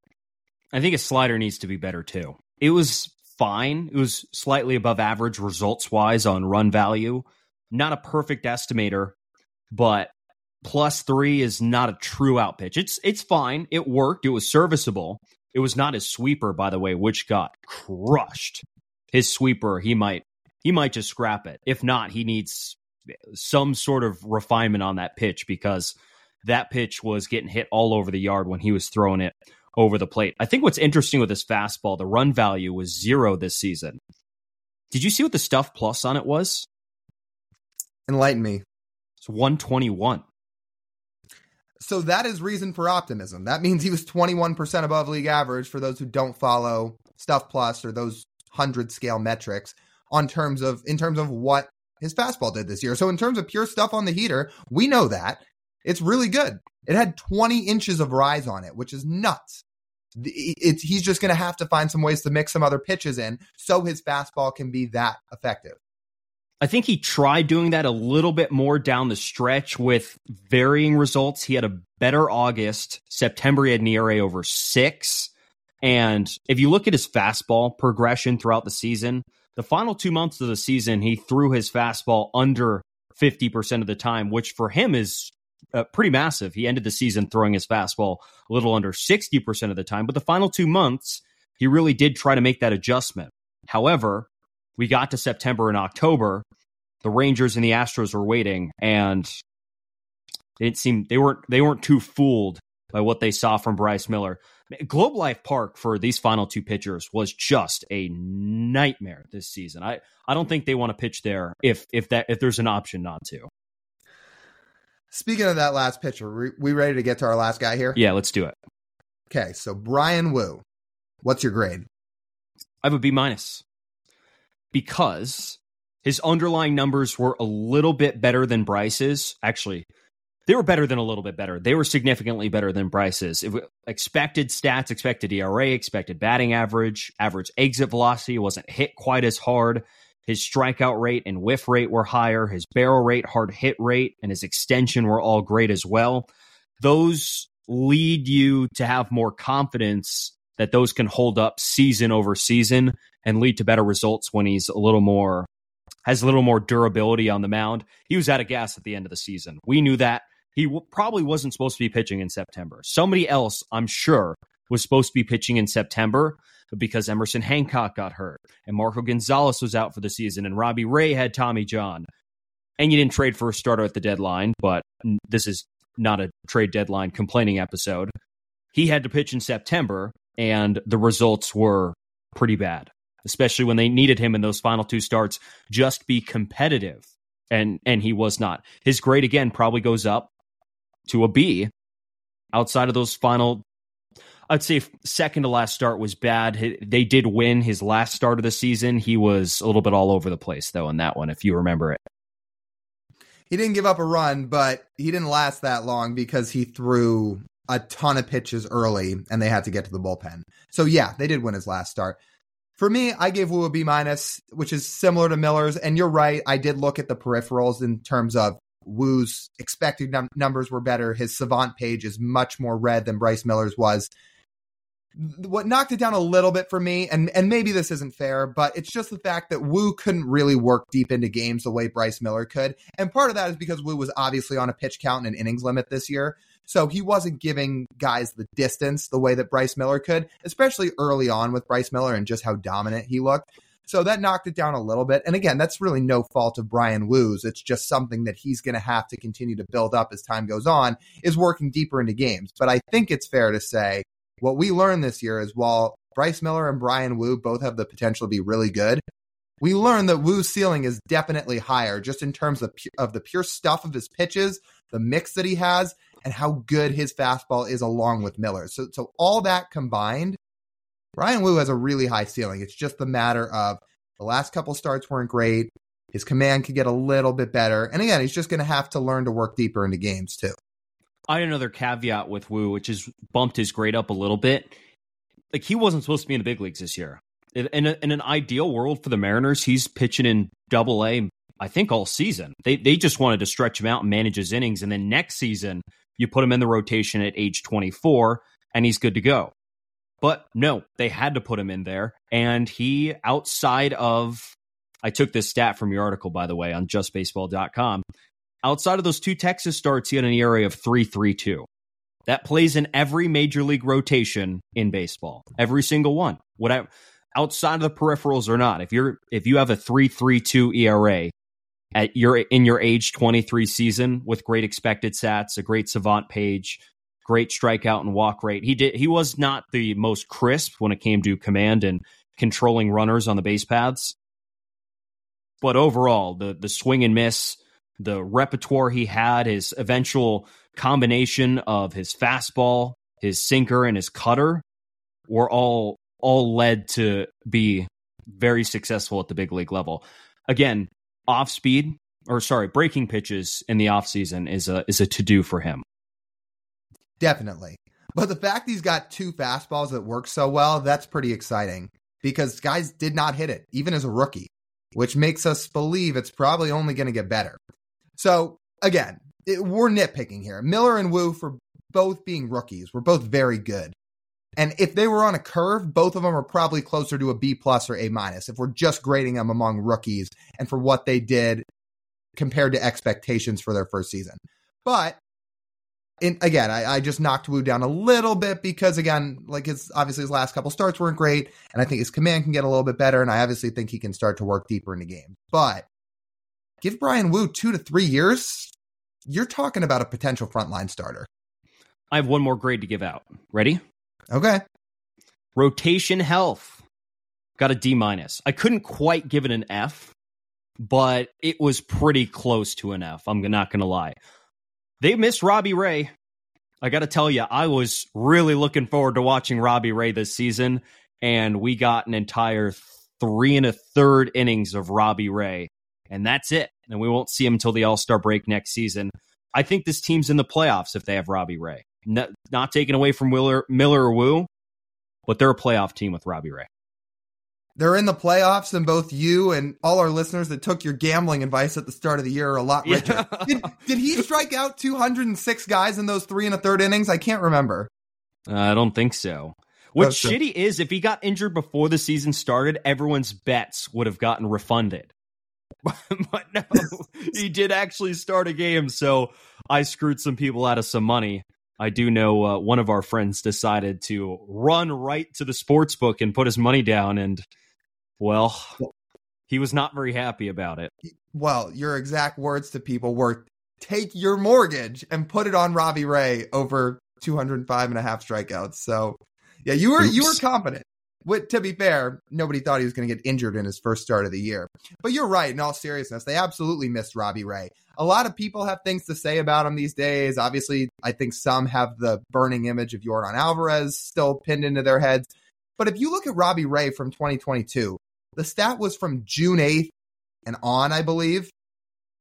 I think his slider needs to be better too. It was fine. It was slightly above average results wise on run value. Not a perfect estimator, but plus three is not a true out pitch. It's it's fine. It worked. It was serviceable. It was not his sweeper, by the way, which got crushed. His sweeper, he might he might just scrap it. If not, he needs some sort of refinement on that pitch because that pitch was getting hit all over the yard when he was throwing it over the plate. I think what's interesting with this fastball, the run value was zero this season. Did you see what the stuff plus on it was? Enlighten me. It's 121. So that is reason for optimism. That means he was 21% above league average for those who don't follow stuff plus or those 100 scale metrics on terms of in terms of what his fastball did this year. So in terms of pure stuff on the heater, we know that. It's really good. It had 20 inches of rise on it, which is nuts. It's, he's just going to have to find some ways to mix some other pitches in so his fastball can be that effective. I think he tried doing that a little bit more down the stretch with varying results. He had a better August. September, he had an ERA over six. And if you look at his fastball progression throughout the season, the final two months of the season, he threw his fastball under 50% of the time, which for him is uh, pretty massive. He ended the season throwing his fastball a little under 60% of the time, but the final two months, he really did try to make that adjustment. However, we got to September and October, the Rangers and the Astros were waiting, and it seemed they weren't they weren't too fooled by what they saw from Bryce Miller. Globe Life Park for these final two pitchers was just a nightmare this season. I, I don't think they want to pitch there if if that if there's an option not to. Speaking of that last pitcher, we ready to get to our last guy here? Yeah, let's do it. Okay, so Bryan Woo, what's your grade? I have a B minus because his underlying numbers were a little bit better than Bryce's. Actually, they were better than a little bit better. They were significantly better than Bryce's. If, expected stats, expected ERA, expected batting average, average exit velocity wasn't hit quite as hard. His strikeout rate and whiff rate were higher. His barrel rate, hard hit rate, and his extension were all great as well. Those lead you to have more confidence that those can hold up season over season and lead to better results when he's a little more has a little more durability on the mound. He was out of gas at the end of the season. We knew that. He w- probably wasn't supposed to be pitching in September. Somebody else, I'm sure, was supposed to be pitching in September, because Emerson Hancock got hurt and Marco Gonzalez was out for the season and Robbie Ray had Tommy John. And you didn't trade for a starter at the deadline, but this is not a trade deadline complaining episode. He had to pitch in September and the results were pretty bad, especially when they needed him in those final two starts just be competitive. And and he was not. His grade again probably goes up to a B outside of those final I'd say second to last start was bad. They did win his last start of the season. He was a little bit all over the place though in that one, if you remember it. He didn't give up a run, but he didn't last that long because he threw a ton of pitches early and they had to get to the bullpen. So yeah, they did win his last start. For me, I gave Woo a B minus, which is similar to Miller's. And you're right, I did look at the peripherals in terms of Woo's expected num- numbers were better. His savant page is much more red than Bryce Miller's was what knocked it down a little bit for me, and and maybe this isn't fair, but it's just the fact that Woo couldn't really work deep into games the way Bryce Miller could, and part of that is because Woo was obviously on a pitch count and an innings limit this year, so he wasn't giving guys the distance the way that Bryce Miller could, especially early on with Bryce Miller and just how dominant he looked. So that knocked it down a little bit. And again, that's really no fault of Bryan Woo's. It's just something that he's going to have to continue to build up as time goes on, is working deeper into games. But I think it's fair to say what we learned this year is while Bryce Miller and Bryan Woo both have the potential to be really good, we learned that Woo's ceiling is definitely higher just in terms of, of the pure stuff of his pitches, the mix that he has, and how good his fastball is along with Miller. So, so all that combined, Bryan Woo has a really high ceiling. It's just the matter of the last couple starts weren't great. His command could get a little bit better. And again, he's just going to have to learn to work deeper into games too. I had another caveat with Woo, which has bumped his grade up a little bit. Like he wasn't supposed to be in the big leagues this year. In, a, in an ideal world for the Mariners, he's pitching in Double A, I think all season. They they just wanted to stretch him out and manage his innings, and then next season you put him in the rotation at age 24, and he's good to go. But no, they had to put him in there, and he outside of I took this stat from your article by the way on justbaseball.com. Outside of those two Texas starts, he had an ERA of 3.32. That plays in every major league rotation in baseball, every single one. Whatever outside of the peripherals or not. If you're if you have a 3.32 ERA at your in your age 23 season with great expected stats, a great savant page, great strikeout and walk rate. He did he was not the most crisp when it came to command and controlling runners on the base paths. But overall, the the swing and miss, the repertoire he had, his eventual combination of his fastball, his sinker, and his cutter were all all led to be very successful at the big league level. Again, off speed or sorry, breaking pitches in the offseason is a is a to do for him. Definitely. But the fact he's got two fastballs that work so well, that's pretty exciting because guys did not hit it, even as a rookie, which makes us believe it's probably only going to get better. So, again, it, we're nitpicking here. Miller and Woo for both being rookies, were both very good. And if they were on a curve, both of them are probably closer to a B plus or A minus if we're just grading them among rookies and for what they did compared to expectations for their first season. But in, again, I, I, just knocked Woo down a little bit because again, like his obviously his last couple starts weren't great, and I think his command can get a little bit better, and I obviously think he can start to work deeper in the game. But give Bryan Woo two to three years, you're talking about a potential frontline starter. I have one more grade to give out. Ready? Okay. Rotation health. Got a D minus. I couldn't quite give it an F, but it was pretty close to an F. I'm not going to lie. They missed Robbie Ray. I got to tell you, I was really looking forward to watching Robbie Ray this season, and we got an entire three and a third innings of Robbie Ray, and that's it. And we won't see him until the All Star break next season. I think this team's in the playoffs if they have Robbie Ray. Not, not taken away from Miller, Miller or Woo, but they're a playoff team with Robbie Ray. They're in the playoffs, and both you and all our listeners that took your gambling advice at the start of the year are a lot richer. Yeah. did, did he strike out 206 guys in those three and a third innings? I can't remember. Uh, I don't think so. What's shitty is if he got injured before the season started, everyone's bets would have gotten refunded. <laughs> but no, he did actually start a game, so I screwed some people out of some money. I do know uh, one of our friends decided to run right to the sports book and put his money down, and well, he was not very happy about it. Well, your exact words to people were take your mortgage and put it on Robbie Ray over 205 and a half strikeouts. So, yeah, you were Oops. you were confident. With, to be fair, nobody thought he was going to get injured in his first start of the year. But you're right. In all seriousness, they absolutely missed Robbie Ray. A lot of people have things to say about him these days. Obviously, I think some have the burning image of Yordan Alvarez still pinned into their heads. But if you look at Robbie Ray from 2022, the stat was from June 8th and on, I believe.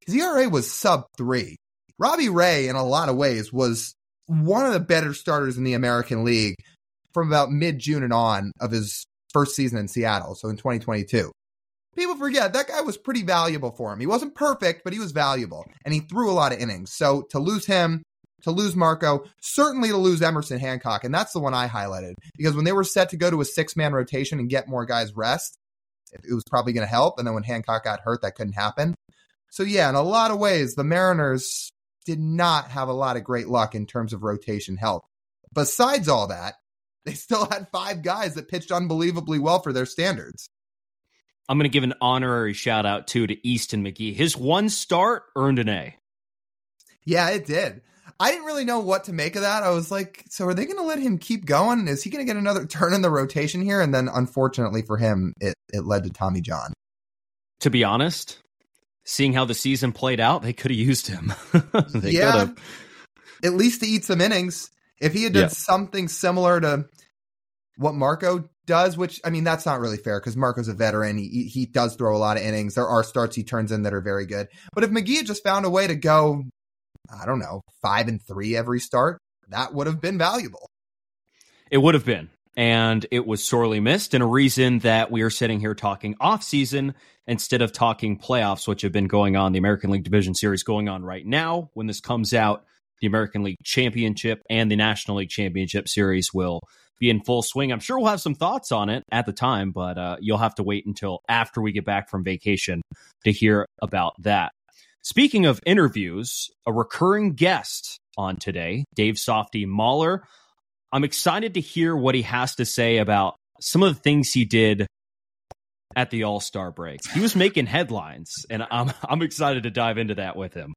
His ERA was sub three. Robbie Ray, in a lot of ways, was one of the better starters in the American League from about mid June and on of his first season in Seattle, so in 2022. People forget that guy was pretty valuable for him. He wasn't perfect, but he was valuable, and he threw a lot of innings. So to lose him, to lose Marco, certainly to lose Emerson Hancock, and that's the one I highlighted because when they were set to go to a six man rotation and get more guys rest, it was probably going to help. And then when Hancock got hurt, that couldn't happen. So yeah, in a lot of ways, the Mariners did not have a lot of great luck in terms of rotation help. Besides all that, they still had five guys that pitched unbelievably well for their standards. I'm going to give an honorary shout out too to Easton McGee. His one start earned an A. Yeah, it did. I didn't really know what to make of that. I was like, so are they going to let him keep going? Is he going to get another turn in the rotation here? And then, unfortunately for him, it, it led to Tommy John. To be honest, seeing how the season played out, they could have used him. <laughs> yeah, could've. at least to eat some innings. If he had done yeah. something similar to what Marco does, which I mean, that's not really fair because Marco's a veteran. He he does throw a lot of innings. There are starts he turns in that are very good. But if McGee had just found a way to go, I don't know, five and three every start, that would have been valuable. It would have been. and it was sorely missed, and a reason that we are sitting here talking off season instead of talking playoffs, which have been going on. The American League Division Series going on right now. When this comes out, the American League Championship and the National League Championship Series will be in full swing. I'm sure we'll have some thoughts on it at the time, but uh, you'll have to wait until after we get back from vacation to hear about that. Speaking of interviews, a recurring guest on today, Dave Softy Mahler. I'm excited to hear what he has to say about some of the things he did at the All Star break. He was making headlines, and I'm I'm excited to dive into that with him.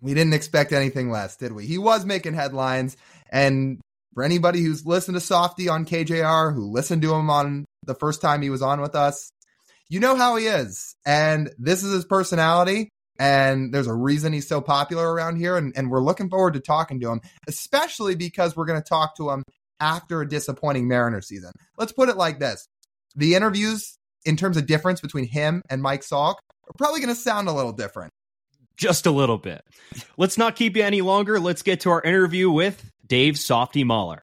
We didn't expect anything less, did we? He was making headlines, and for anybody who's listened to Softy on KJR, who listened to him on the first time he was on with us, you know how he is. And this is his personality. And there's a reason he's so popular around here. And, and we're looking forward to talking to him, especially because we're going to talk to him after a disappointing Mariner season. Let's put it like this the interviews, in terms of difference between him and Mike Salk, are probably going to sound a little different. Just a little bit. Let's not keep you any longer. Let's get to our interview with Dave Softy Mahler.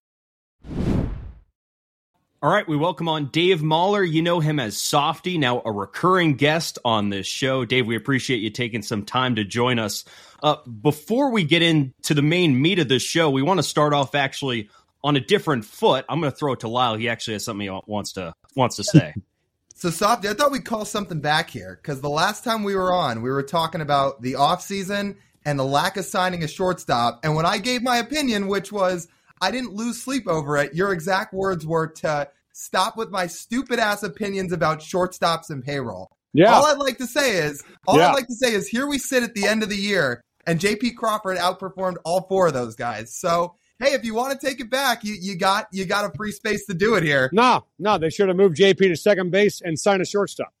All right, we welcome on Dave Mahler. You know him as Softy, now a recurring guest on this show. Dave, we appreciate you taking some time to join us. Uh, before we get into the main meat of this show, we want to start off actually on a different foot. I'm going to throw it to Lyle. He actually has something he wants to wants to say. <laughs> So, Softy, I thought we'd call something back here because the last time we were on, we were talking about the offseason and the lack of signing a shortstop. And when I gave my opinion, which was I didn't lose sleep over it. Your exact words were to stop with my stupid ass opinions about shortstops and payroll. Yeah. All I'd like to say is, all yeah. I'd like to say is, here we sit at the end of the year, and J.P. Crawford outperformed all four of those guys. So, hey, if you want to take it back, you you got you got a free space to do it here. No, no, they should have moved J.P. to second base and signed a shortstop.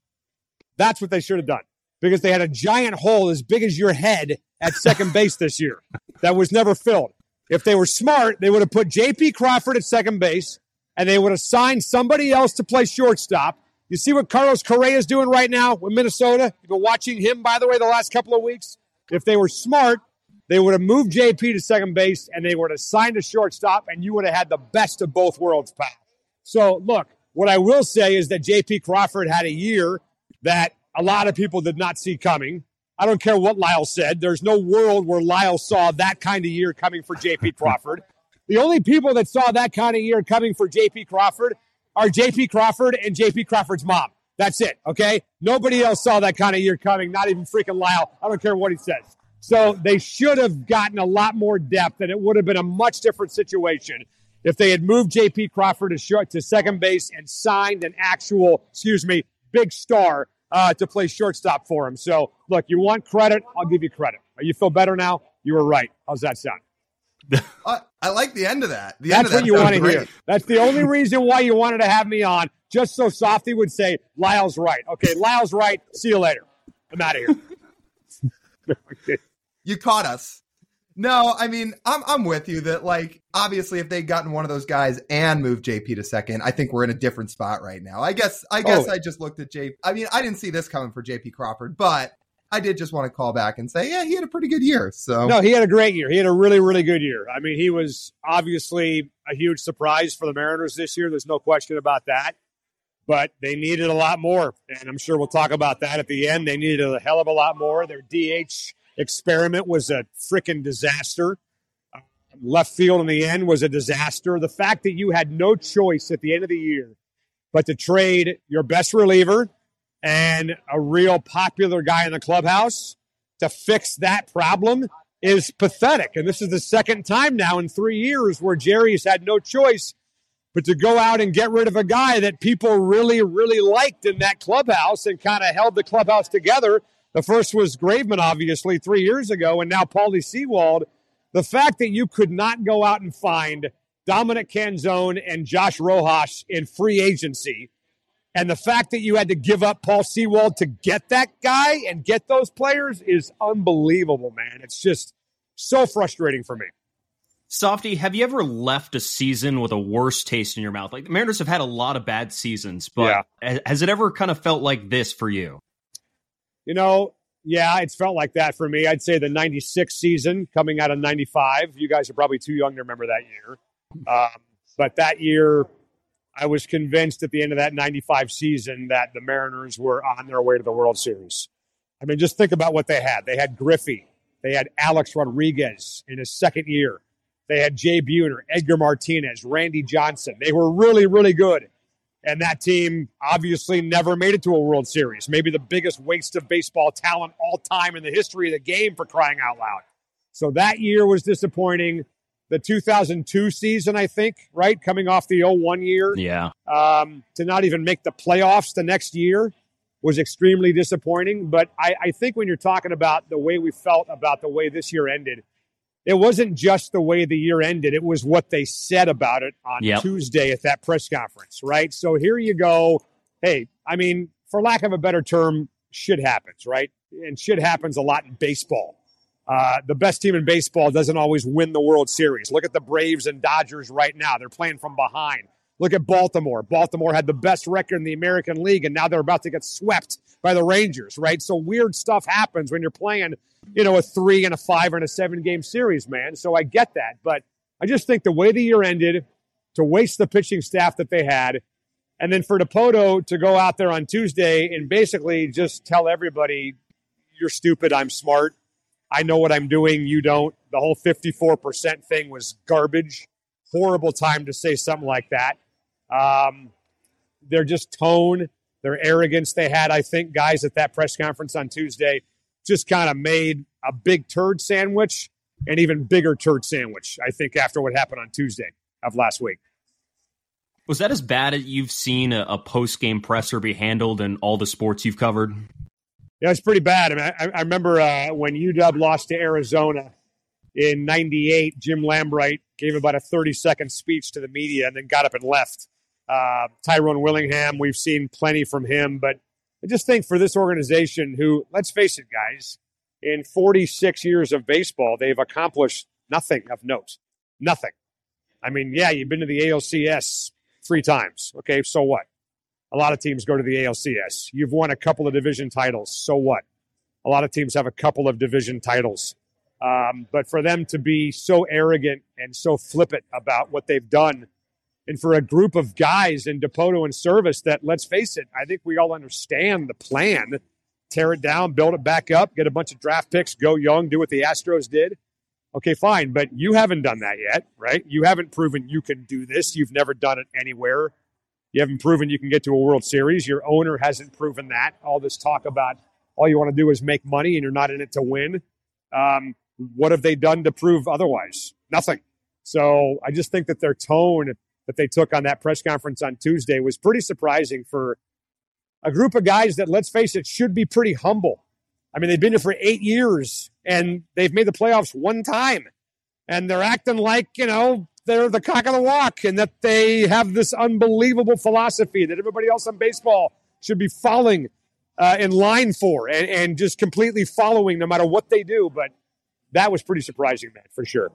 That's what they should have done because they had a giant hole as big as your head at second <laughs> base this year that was never filled. If they were smart, they would have put J.P. Crawford at second base and they would have signed somebody else to play shortstop. You see what Carlos Correa is doing right now with Minnesota? You've been watching him, by the way, the last couple of weeks. If they were smart, they would have moved JP to second base and they would have signed a shortstop, and you would have had the best of both worlds, pal. So, look, what I will say is that JP Crawford had a year that a lot of people did not see coming. I don't care what Lyle said. There's no world where Lyle saw that kind of year coming for JP <laughs> Crawford. the only people that saw that kind of year coming for JP Crawford are JP Crawford and JP Crawford's mom. That's it. Okay. Nobody else saw that kind of year coming. Not even freaking Lyle. I don't care what he says. So they should have gotten a lot more depth, and it would have been a much different situation if they had moved JP Crawford to short to second base and signed an actual, excuse me, big star uh, to play shortstop for him. So, look, you want credit? I'll give you credit. You feel better now? You were right. How's that sound? <laughs> I, I, like the end of that. The That's of that what you want to hear. That's the only <laughs> reason why you wanted to have me on, just so Softy would say, Lyle's right. Okay, Lyle's right. See you later. I'm out of here. <laughs> you caught us. No, I mean, I'm I'm with you that like obviously if they'd gotten one of those guys and moved JP to second, I think we're in a different spot right now. I guess I guess oh. I just looked at JP. I mean, I didn't see this coming for JP Crawford, but I did just want to call back and say, yeah, he had a pretty good year. So no, he had a great year. He had a really, really good year. I mean, he was obviously a huge surprise for the Mariners this year. There's no question about that. But they needed a lot more, and I'm sure we'll talk about that at the end. They needed a hell of a lot more. Their DH experiment was a freaking disaster. Left field in the end was a disaster. The fact that you had no choice at the end of the year but to trade your best reliever and a real popular guy in the clubhouse to fix that problem is pathetic. And this is the second time now in three years where Jerry has had no choice but to go out and get rid of a guy that people really, really liked in that clubhouse and kind of held the clubhouse together the first was Graveman, obviously, three years ago, and now Paulie Sewald. The fact that you could not go out and find Dominic Canzone and Josh Rojas in free agency, and the fact that you had to give up Paul Sewald to get that guy and get those players is unbelievable, man. It's just so frustrating for me. Softy, have you ever left a season with a worse taste in your mouth? Like the Mariners have had a lot of bad seasons, but yeah. has it ever kind of felt like this for you? You know, yeah, it's felt like that for me. I'd say the 96 season coming out of 95. You guys are probably too young to remember that year. Um, But that year, I was convinced at the end of that 95 season that the Mariners were on their way to the World Series. I mean, just think about what they had. They had Griffey, they had Alex Rodriguez in his second year, they had Jay Buhner, Edgar Martinez, Randy Johnson. They were really, really good. And that team obviously never made it to a World Series. Maybe the biggest waste of baseball talent all time in the history of the game for crying out loud. So that year was disappointing. The 2002 season, I think, right? Coming off the 01 year. Yeah. Um, to not even make the playoffs the next year was extremely disappointing. But I, I think when you're talking about the way we felt about the way this year ended, it wasn't just the way the year ended, it was what they said about it on yep. Tuesday at that press conference, right? So here you go. Hey, I mean, for lack of a better term, shit happens, right? And shit happens a lot in baseball. Uh, the best team in baseball doesn't always win the World Series. Look at the Braves and Dodgers right now. They're playing from behind. Look at Baltimore. Baltimore had the best record in the American League, and now they're about to get swept by the Rangers, right? So weird stuff happens when you're playing, you know, a three and a five and a seven game series, man. So I get that. But I just think the way the year ended, to waste the pitching staff that they had, and then for Dipoto to go out there on Tuesday and basically just tell everybody, you're stupid, I'm smart. I know what I'm doing, you don't. The whole 54% thing was garbage. Horrible time to say something like that. Um, their just tone, their arrogance they had, I think, guys at that press conference on Tuesday just kind of made a big turd sandwich, an even bigger turd sandwich, I think, after what happened on Tuesday of last week. Was that as bad as you've seen a, a post game presser be handled in all the sports you've covered? Yeah, it's pretty bad. I mean, I, I remember uh, when UW lost to Arizona in '98. Jim Lambright gave about a 30 second speech to the media and then got up and left. Uh, Tyrone Willingham, we've seen plenty from him, but I just think for this organization, who, let's face it, guys, in 46 years of baseball, they've accomplished nothing of note. Nothing. I mean, yeah, you've been to the ALCS three times. Okay, so what? A lot of teams go to the ALCS. You've won a couple of division titles. So what? A lot of teams have a couple of division titles. Um, but for them to be so arrogant and so flippant about what they've done and for a group of guys in Dipoto and Servais that, let's face it, I think we all understand the plan. Tear it down, build it back up, get a bunch of draft picks, go young, do what the Astros did. Okay, fine, but you haven't done that yet, right? You haven't proven you can do this. You've never done it anywhere. You haven't proven you can get to a World Series. Your owner hasn't proven that. All this talk about all you want to do is make money and you're not in it to win. Um, what have they done to prove otherwise? Nothing. So I just think that their tone that they took on that press conference on Tuesday was pretty surprising for a group of guys that, let's face it, should be pretty humble. I mean, they've been here for eight years and they've made the playoffs one time. And they're acting like, you know, they're the cock of the walk and that they have this unbelievable philosophy that everybody else in baseball should be falling uh, in line for and, and just completely following no matter what they do. But that was pretty surprising, man, for sure.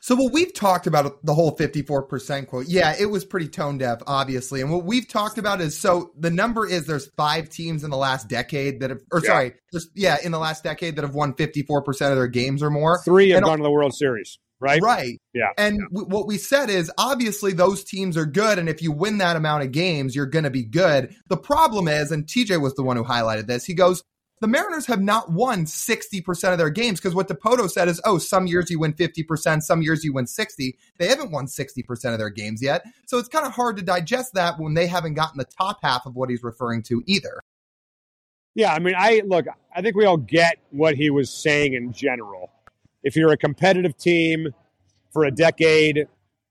So what we've talked about the whole 54% quote. Yeah, it was pretty tone deaf, obviously. And what we've talked about is so the number is there's five teams in the last decade that have or yeah. sorry, just yeah, in the last decade that have won 54% of their games or more. Three have and, gone to the World Series, right? Right. Yeah. And yeah. W- what we said is obviously those teams are good and if you win that amount of games, you're going to be good. The problem is and TJ was the one who highlighted this. He goes, the Mariners have not won 60% of their games because what Dipoto said is, oh, some years you win 50%, some years you win 60. They haven't won 60% of their games yet. So it's kind of hard to digest that when they haven't gotten the top half of what he's referring to either. Yeah, I mean, I look, I think we all get what he was saying in general. If you're a competitive team for a decade,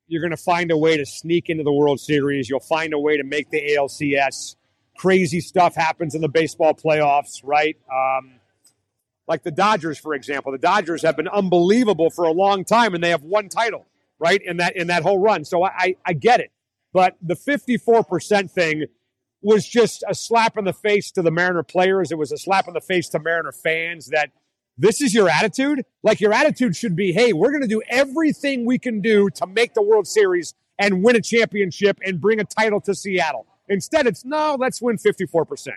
you're going to find a way to sneak into the World Series. You'll find a way to make the ALCS crazy stuff happens in the baseball playoffs, right? Um, like the Dodgers, for example. The Dodgers have been unbelievable for a long time, and they have one title, right? In that in that whole run. So I, I, get it, but the fifty four percent thing was just a slap in the face to the Mariner players. It was a slap in the face to Mariner fans that this is your attitude. Like your attitude should be, hey, we're going to do everything we can do to make the World Series and win a championship and bring a title to Seattle. Instead, it's no, let's win 54%.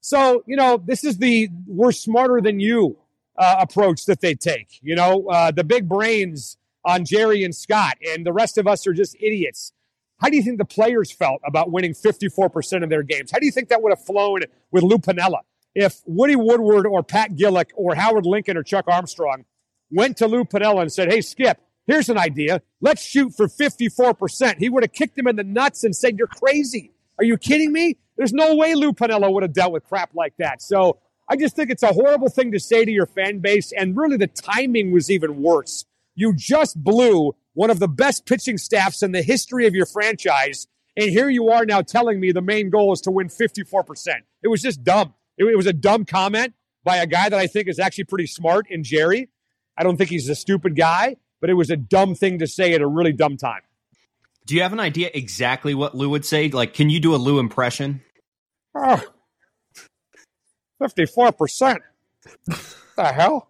So, you know, this is the we're smarter than you uh, approach that they take. You know, uh, the big brains on Jerry and Scott, and the rest of us are just idiots. How do you think the players felt about winning 54% of their games? How do you think that would have flown with Lou Piniella If Woody Woodward or Pat Gillick or Howard Lincoln or Chuck Armstrong went to Lou Piniella and said, Hey, Skip, here's an idea. Let's shoot for 54%. He would have kicked him in the nuts and said, You're crazy. Are you kidding me? There's no way Lou Piniella would have dealt with crap like that. So I just think it's a horrible thing to say to your fan base. And really, the timing was even worse. You just blew one of the best pitching staffs in the history of your franchise. And here you are now telling me the main goal is to win 54%. It was just dumb. It, it was a dumb comment by a guy that I think is actually pretty smart in Jerry. I don't think he's a stupid guy, but it was a dumb thing to say at a really dumb time. Do you have an idea exactly what Lou would say? Like, can you do a Lou impression? Oh, 54%. the hell?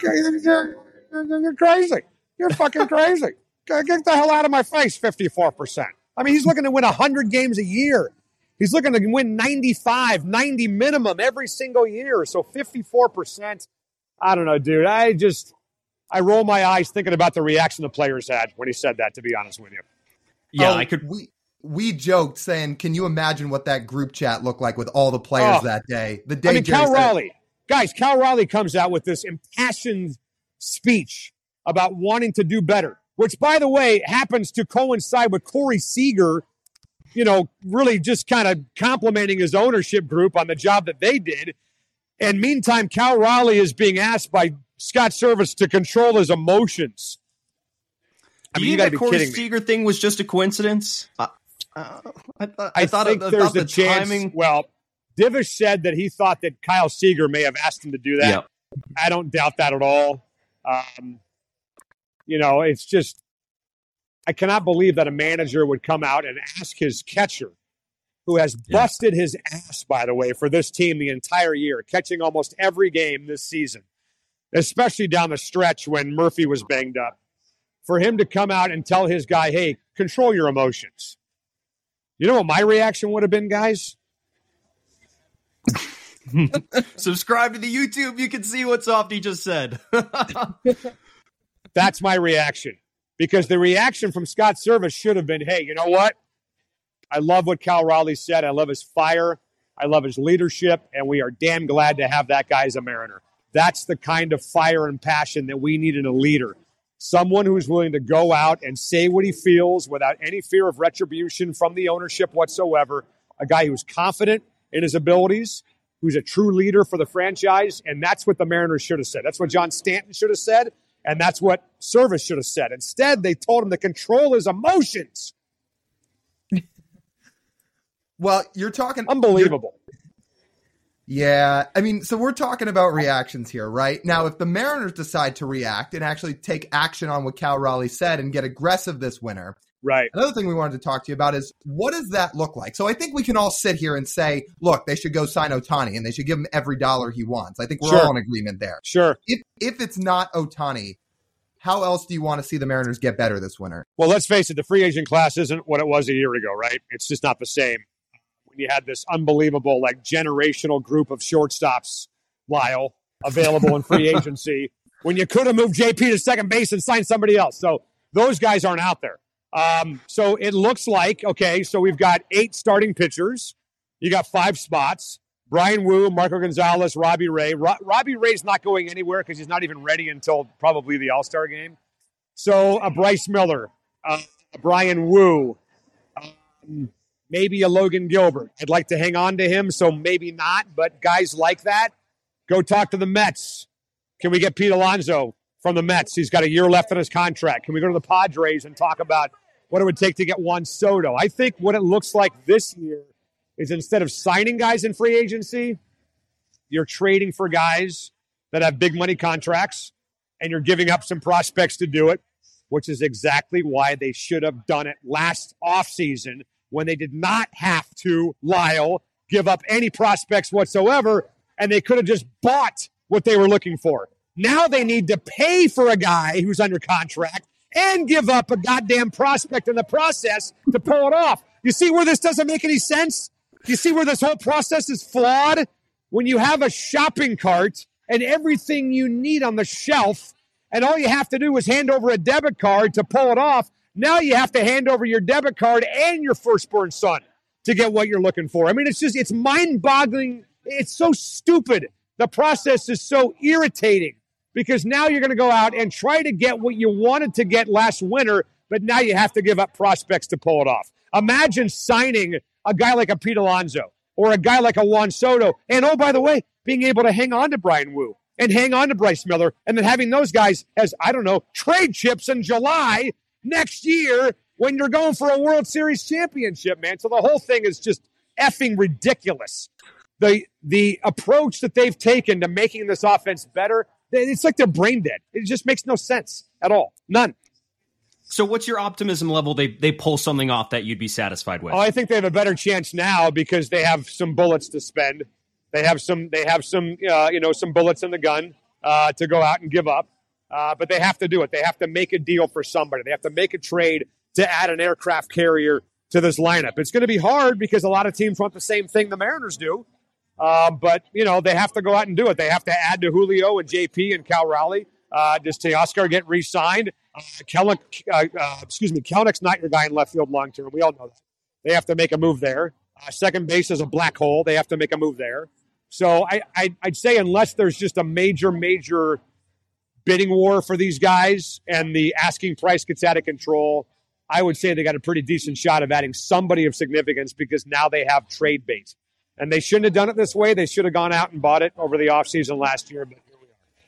You're crazy. You're fucking crazy. Get the hell out of my face, 54%. I mean, he's looking to win 100 games a year. He's looking to win 95, 90 minimum every single year. So 54%. I don't know, dude. I just, I roll my eyes thinking about the reaction the players had when he said that, to be honest with you. Yeah, um, I could. We, we joked saying, "Can you imagine what that group chat looked like with all the players oh, that day?" The day I mean, Cal Raleigh, guys, Cal Raleigh comes out with this impassioned speech about wanting to do better, which, by the way, happens to coincide with Corey Seager, you know, really just kind of complimenting his ownership group on the job that they did. And meantime, Cal Raleigh is being asked by Scott Servais to control his emotions. I mean, you, you got be Corey Seager thing was just a coincidence. Uh, uh, I, th- I, I thought, think I there's the a chance. Timing... Well, Divish said that he thought that Kyle Seager may have asked him to do that. I don't doubt that at all. Um, you know, it's just I cannot believe that a manager would come out and ask his catcher, who has busted yeah. his ass, by the way, for this team the entire year, catching almost every game this season, especially down the stretch when Murphy was banged up, for him to come out and tell his guy, hey, control your emotions. You know what my reaction would have been, guys? <laughs> Subscribe to the YouTube. You can see what Softy just said. <laughs> That's my reaction. Because the reaction from Scott Servais should have been hey, you know what? I love what Cal Raleigh said. I love his fire. I love his leadership. And we are damn glad to have that guy as a Mariner. That's the kind of fire and passion that we need in a leader. Someone who's willing to go out and say what he feels without any fear of retribution from the ownership whatsoever. A guy who's confident in his abilities, who's a true leader for the franchise. And that's what the Mariners should have said. That's what John Stanton should have said. And that's what Servais should have said. Instead, they told him to control his emotions. <laughs> well, you're talking unbelievable. Yeah, I mean, so we're talking about reactions here, right? Now, if the Mariners decide to react and actually take action on what Cal Raleigh said and get aggressive this winter, Right. Another thing we wanted to talk to you about is what does that look like? So I think we can all sit here and say, look, they should go sign Ohtani and they should give him every dollar he wants. I think we're sure. all in agreement there. Sure. If if it's not Ohtani, how else do you want to see the Mariners get better this winter? Well, let's face it, the free agent class isn't what it was a year ago, right? It's just not the same. You had this unbelievable, like generational group of shortstops, Lyle, available in free <laughs> agency, when you could have moved JP to second base and signed somebody else. So those guys aren't out there. Um, so it looks like, okay, so we've got eight starting pitchers. You got five spots. Bryan Woo, Marco Gonzalez, Robbie Ray. Ro- Robbie Ray's not going anywhere because he's not even ready until probably the All Star game. So a Bryce Miller, uh, a Bryan Woo, um, maybe a Logan Gilbert. I'd like to hang on to him, so maybe not. But guys like that, go talk to the Mets. Can we get Pete Alonso from the Mets? He's got a year left on his contract. Can we go to the Padres and talk about what it would take to get Juan Soto. I think what it looks like this year is instead of signing guys in free agency, you're trading for guys that have big money contracts and you're giving up some prospects to do it, which is exactly why they should have done it last offseason when they did not have to, Lyle, give up any prospects whatsoever, and they could have just bought what they were looking for. Now they need to pay for a guy who's under contract and give up a goddamn prospect in the process to pull it off. You see where this doesn't make any sense? You see where this whole process is flawed? When you have a shopping cart and everything you need on the shelf and all you have to do is hand over a debit card to pull it off. Now you have to hand over your debit card and your firstborn son to get what you're looking for. I mean, it's just, it's mind boggling. It's so stupid. The process is so irritating because now you're going to go out and try to get what you wanted to get last winter, but now you have to give up prospects to pull it off. Imagine signing a guy like a Pete Alonso or a guy like a Juan Soto. And oh, by the way, being able to hang on to Bryan Woo and hang on to Bryce Miller and then having those guys as, I don't know, trade chips in July next year when you're going for a World Series championship, man. So the whole thing is just effing ridiculous. The the approach that they've taken to making this offense better, it's like they're brain dead. It just makes no sense at all. None. So what's your optimism level they they pull something off that you'd be satisfied with? Oh, I think they have a better chance now because they have some bullets to spend. They have some they have some uh, you know some bullets in the gun uh, to go out and give up. Uh, but they have to do it. They have to make a deal for somebody. They have to make a trade to add an aircraft carrier to this lineup. It's going to be hard because a lot of teams want the same thing the Mariners do. Uh, but you know they have to go out and do it. They have to add to Julio and JP and Cal Raleigh. Uh, does Teoscar get re-signed? Uh, Kelenic, uh, uh, excuse me, Kelenic's not your guy in left field long term. We all know that. They have to make a move there. Uh, second base is a black hole. They have to make a move there. So I, I, I'd say unless there's just a major, major bidding war for these guys and the asking price gets out of control, I would say they got a pretty decent shot of adding somebody of significance because now they have trade bait. And they shouldn't have done it this way. They should have gone out and bought it over the offseason last year, but here we are.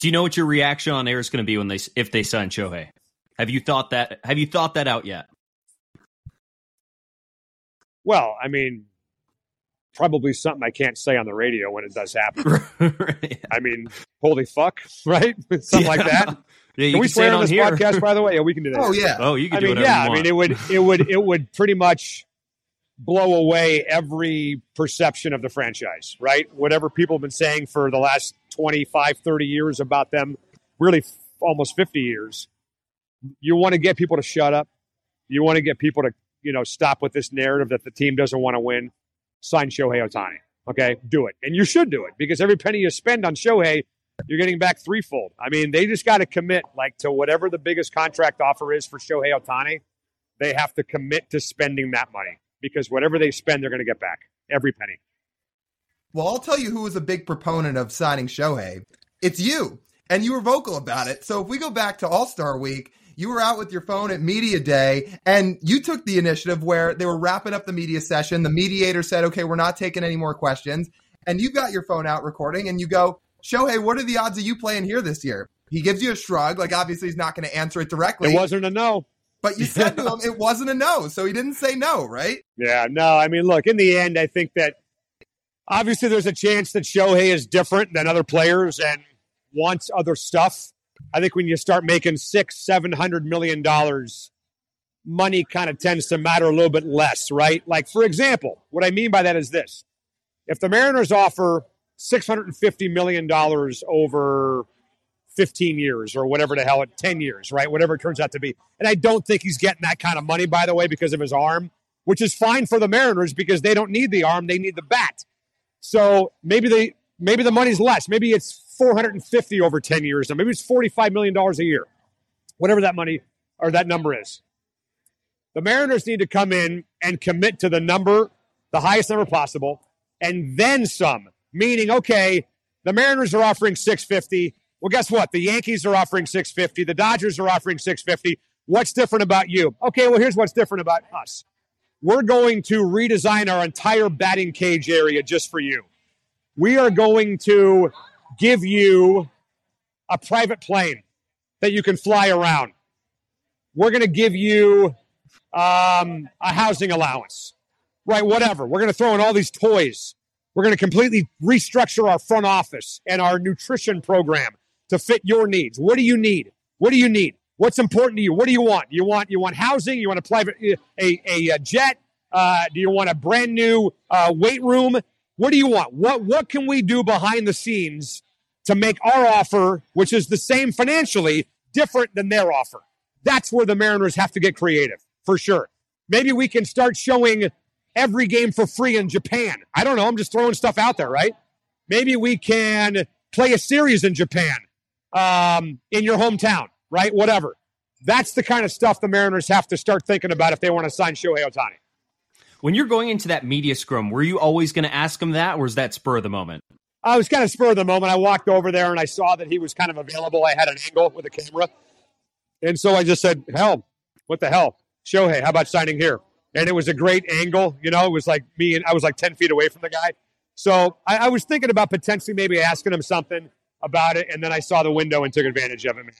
do you know what your reaction on air is going to be when they if they sign Shohei? Have you thought that? Have you thought that out yet? Well, I mean, probably something I can't say on the radio when it does happen. <laughs> right. I mean, holy fuck, right? <laughs> something yeah. like that. <laughs> Yeah, can we swear on this here. podcast? By the way, yeah, we can do that. Oh yeah. Oh, you can I do mean, yeah. I mean, it would, it would, it would pretty much blow away every perception of the franchise, right? Whatever people have been saying for the last 25, 30 years about them, really f- almost 50 years. You want to get people to shut up. You want to get people to, you know, stop with this narrative that the team doesn't want to win. Sign Shohei Ohtani. Okay, do it. And you should do it because every penny you spend on Shohei, you're getting back threefold. I mean, they just got to commit like to whatever the biggest contract offer is for Shohei Ohtani. They have to commit to spending that money because whatever they spend, they're going to get back every penny. Well, I'll tell you who was a big proponent of signing Shohei. It's you. And you were vocal about it. So if we go back to All Star Week, you were out with your phone at Media Day and you took the initiative where they were wrapping up the media session. The mediator said, okay, we're not taking any more questions. And you got your phone out recording and you go, Shohei, what are the odds of you playing here this year? He gives you a shrug. Like, obviously, he's not going to answer it directly. It wasn't a no. But you said to <laughs> him it wasn't a no, so he didn't say no, right? Yeah, no. I mean, look, in the end, I think that obviously there's a chance that Shohei is different than other players and wants other stuff. I think when you start making six, seven hundred million dollars, money kind of tends to matter a little bit less, right? Like, for example, what I mean by that is this if the Mariners offer $650 million over 15 years or whatever the hell, 10 years, right? Whatever it turns out to be. And I don't think he's getting that kind of money, by the way, because of his arm, which is fine for the Mariners because they don't need the arm, they need the bat. So maybe they maybe the money's less. Maybe it's 450 over 10 years. Now maybe it's 45 million dollars a year. Whatever that money or that number is. The Mariners need to come in and commit to the number, the highest number possible, and then some. Meaning, okay, the Mariners are offering 650 well, guess what? The Yankees are offering 650. The Dodgers are offering 650. What's different about you? Okay, well, here's what's different about us. We're going to redesign our entire batting cage area just for you. We are going to give you a private plane that you can fly around. We're going to give you um, a housing allowance, right? Whatever. We're going to throw in all these toys. We're going to completely restructure our front office and our nutrition program to fit your needs. What do you need? What do you need? What's important to you? What do you want? You want you want housing? You want a private a a, a jet? Uh, do you want a brand new uh, weight room? What do you want? What what can we do behind the scenes to make our offer, which is the same financially, different than their offer? That's where the Mariners have to get creative for sure. Maybe we can start showing every game for free in Japan. I don't know. I'm just throwing stuff out there, right? Maybe we can play a series in Japan um, in your hometown, right? Whatever. That's the kind of stuff the Mariners have to start thinking about if they want to sign Shohei Ohtani. When you're going into that media scrum, were you always going to ask him that, or was that spur of the moment? I was kind of spur of the moment. I walked over there and I saw that he was kind of available. I had an angle with a camera. And so I just said, hell, what the hell? Shohei, how about signing here? And it was a great angle. You know, it was like me and I was like 10 feet away from the guy. So I, I was thinking about potentially maybe asking him something about it. And then I saw the window and took advantage of it, man.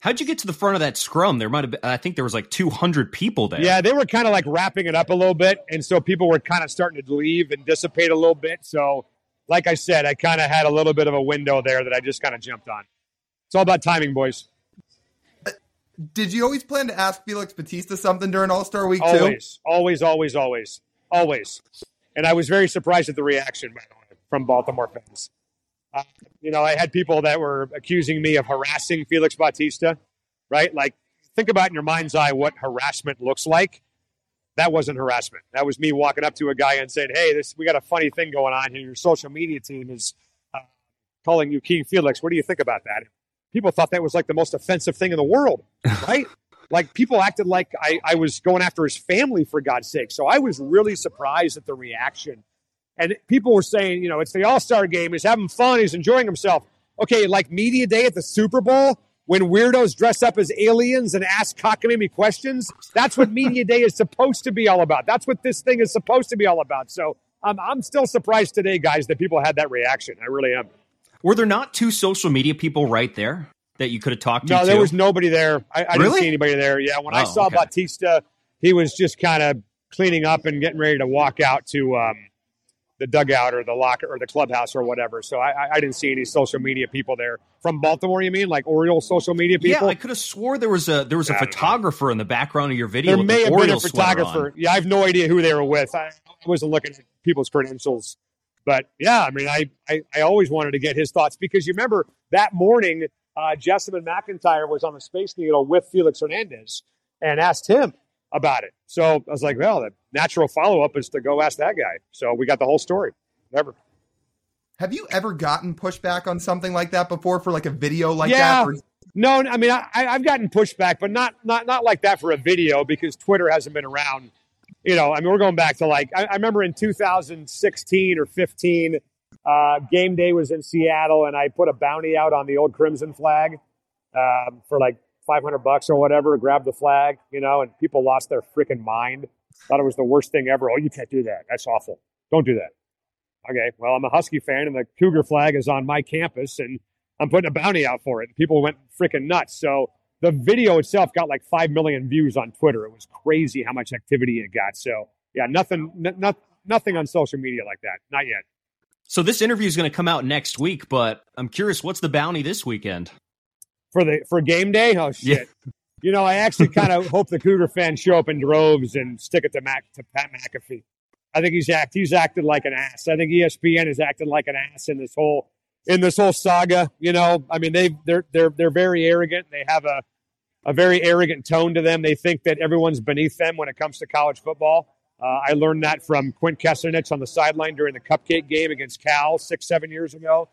How'd you get to the front of that scrum? There might have been, I think there was like 200 people there. Yeah, they were kind of like wrapping it up a little bit. And so people were kind of starting to leave and dissipate a little bit. So, like I said, I kind of had a little bit of a window there that I just kind of jumped on. It's all about timing, boys. Did you always plan to ask Felix Bautista something during All Star Week always, too? Always, always, always, always. And I was very surprised at the reaction from Baltimore fans. Uh, you know, I had people that were accusing me of harassing Felix Bautista, right? Like, think about in your mind's eye what harassment looks like. That wasn't harassment. That was me walking up to a guy and saying, "Hey, this we got a funny thing going on here. Your social media team is uh, calling you King Felix. What do you think about that?" People thought that was like the most offensive thing in the world, <laughs> right? like people acted like I, I was going after his family for God's sake. So I was really surprised at the reaction and people were saying, you know, it's the All Star game. He's having fun. He's enjoying himself. Okay, like media day at the Super Bowl when weirdos dress up as aliens and ask cockamamie questions. That's what media day is supposed to be all about. That's what this thing is supposed to be all about. So um, I'm still surprised today, guys, that people had that reaction. I really am. Were there not two social media people right there that you could have talked to? No, too? there was nobody there. I, I really? didn't see anybody there. Yeah, when oh, I saw okay. Bautista, he was just kind of cleaning up and getting ready to walk out to. Um, the dugout or the locker or the clubhouse or whatever. So I, I didn't see any social media people there from Baltimore. You mean like Orioles social media people? Yeah, I could have swore there was a there was a photographer in the background of your video. There may have Orioles been a photographer. Yeah, I have no idea who they were with. I wasn't looking at people's credentials, but yeah, I mean, I I, I always wanted to get his thoughts because you remember that morning, uh, Jessamyn McIntyre was on the Space Needle with Felix Hernandez and asked him about it. So I was like, well, the natural follow up is to go ask that guy. So we got the whole story. Never. Have you ever gotten pushback on something like that before for like a video like yeah. that? Or- no, I mean, I, I've gotten pushback, but not not not like that for a video because Twitter hasn't been around. You know, I mean, we're going back to like I, I remember in 2016 or 15, uh, game day was in Seattle, and I put a bounty out on the old Crimson flag um, for like 500 bucks or whatever, grab the flag, you know, and people lost their freaking mind. Thought it was the worst thing ever. Oh, you can't do that. That's awful. Don't do that. Okay, well, I'm a Husky fan, and the Cougar flag is on my campus, and I'm putting a bounty out for it. People went freaking nuts. So the video itself got like 5 million views on Twitter. It was crazy how much activity it got. So, yeah, nothing, n- n- nothing on social media like that. Not yet. So this interview is going to come out next week, but I'm curious, what's the bounty this weekend? For the for game day. Oh shit! Yeah. You know, I actually kind of <laughs> hope the Cougar fans show up in droves and stick it to Mac to Pat McAfee. I think he's act he's acted like an ass. I think ESPN has acted like an ass in this whole in this whole saga. You know, I mean they they're they're they're very arrogant. They have a a very arrogant tone to them. They think that everyone's beneath them when it comes to college football. Uh, I learned that from Quint Kessenich on the sideline during the Cupcake game against Cal six seven years ago.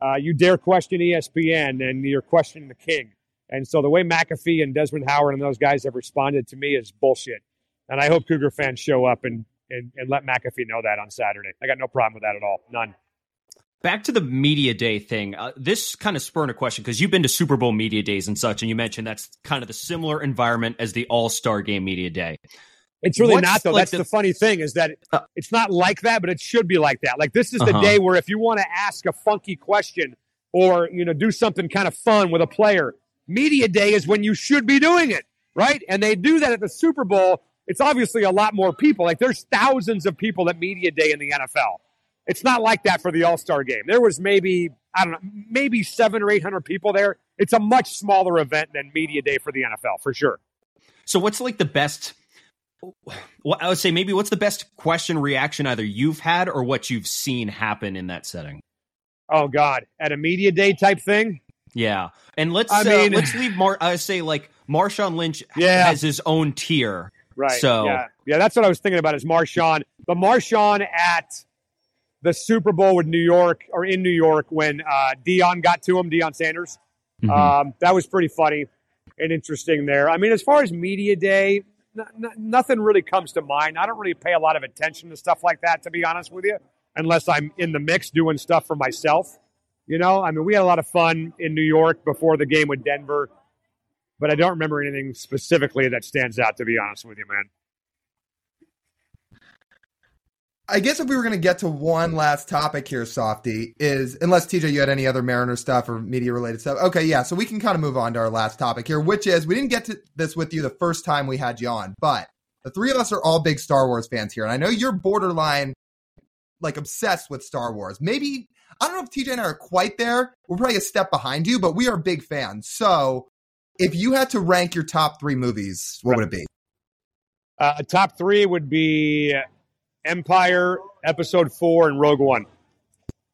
Uh, you dare question ESPN and you're questioning the king. And so the way McAfee and Desmond Howard and those guys have responded to me is bullshit. And I hope Cougar fans show up and, and, and let McAfee know that on Saturday. I got no problem with that at all. None. Back to the media day thing. Uh, this kind of spurred a question because you've been to Super Bowl media days and such, and you mentioned that's kind of the similar environment as the All Star Game media day. It's really What's not though. like That's the- the, funny thing is that Uh, it's not like that, but it should be like that. Like this is the Uh-huh. day where if you want to ask a funky question or you know do something kind of fun with a player, media day is when you should be doing it, right? And they do that at the Super Bowl. It's obviously a lot more people. Like there's thousands of people at media day in the NFL. It's not like that for the All Star game. There was maybe I don't know, maybe seven or eight hundred people there. It's a much smaller event than media day for the NFL for sure. So what's like the best? Well, I would say maybe what's the best question reaction either you've had or what you've seen happen in that setting. Oh God, at a media day type thing. Yeah, and let's I uh, mean- let's leave. Mar- I say like Marshawn Lynch Yeah. has his own tier. Right. So- yeah, yeah, that's what I was thinking about. Is Marshawn the Marshawn at the Super Bowl with New York or in New York when uh, Deion got to him, Deion Sanders. Mm-hmm. Um, that was pretty funny and interesting there. I mean, as far as media day, n- nothing really comes to mind. I don't really pay a lot of attention to stuff like that, to be honest with you, unless I'm in the mix doing stuff for myself. You know, I mean, we had a lot of fun in New York before the game with Denver, but I don't remember anything specifically that stands out, to be honest with you, man. I guess if we were going to get to one last topic here, Softy, is unless TJ, you had any other Mariner stuff or media related stuff. Okay, yeah, so we can kind of move on to our last topic here, which is we didn't get to this with you the first time we had you on, but the three of us are all big Star Wars fans here. And I know you're borderline like obsessed with Star Wars. Maybe, I don't know if TJ and I are quite there. We're probably a step behind you, but we are big fans. So if you had to rank your top three movies, what would it be? Uh, top three would be Empire, Episode Four, and Rogue One.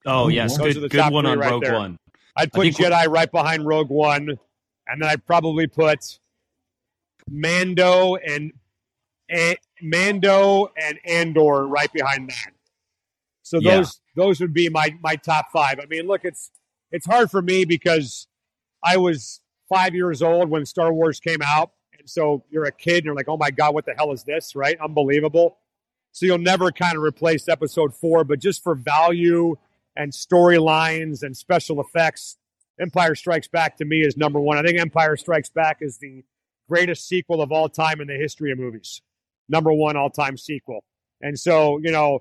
Oh yes, Those good, good one on right Rogue there. One. I'd put Jedi right behind Rogue One, and then I'd probably put Mando and, and Mando and Andor right behind that. So those yeah. those would be my my top five. I mean, look, it's it's hard for me because I was five years old when Star Wars came out, and so you're a kid and you're like, oh my god, what the hell is this? Right? Unbelievable. So you'll never kind of replace episode four, but just for value and storylines and special effects, Empire Strikes Back to me is number one. I think Empire Strikes Back is the greatest sequel of all time in the history of movies. Number one all time sequel. And so, you know,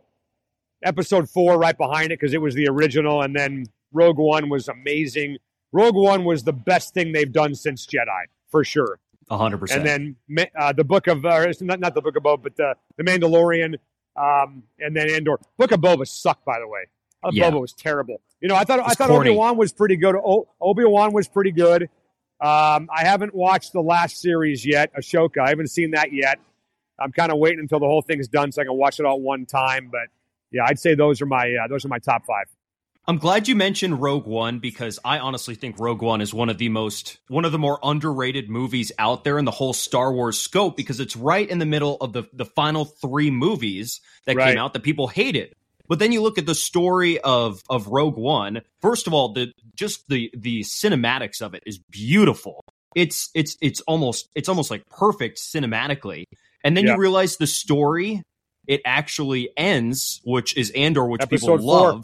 episode four right behind it because it was the original. And then Rogue One was amazing. Rogue One was the best thing they've done since Jedi, for sure hundred percent. And then uh, the book of uh, not not the book of Boba, but the the Mandalorian, um, and then Andor. Book of Boba sucked, by the way. Uh, yeah. Boba was terrible. You know, I thought I thought Obi Wan was pretty good. O- Obi Wan was pretty good. Um, I haven't watched the last series yet, Ahsoka. I haven't seen that yet. I'm kind of waiting until the whole thing's done so I can watch it all one time. But yeah, I'd say those are my uh, those are my top five. I'm glad you mentioned Rogue One because I honestly think Rogue One is one of the most one of the more underrated movies out there in the whole Star Wars scope because it's right in the middle of the the final 3 movies that right. came out that people hated. But then you look at the story of of Rogue One. First of all, the just the the cinematics of it is beautiful. It's it's it's almost it's almost like perfect cinematically. And then yeah. you realize the story it actually ends, which is Andor, which Episode people four.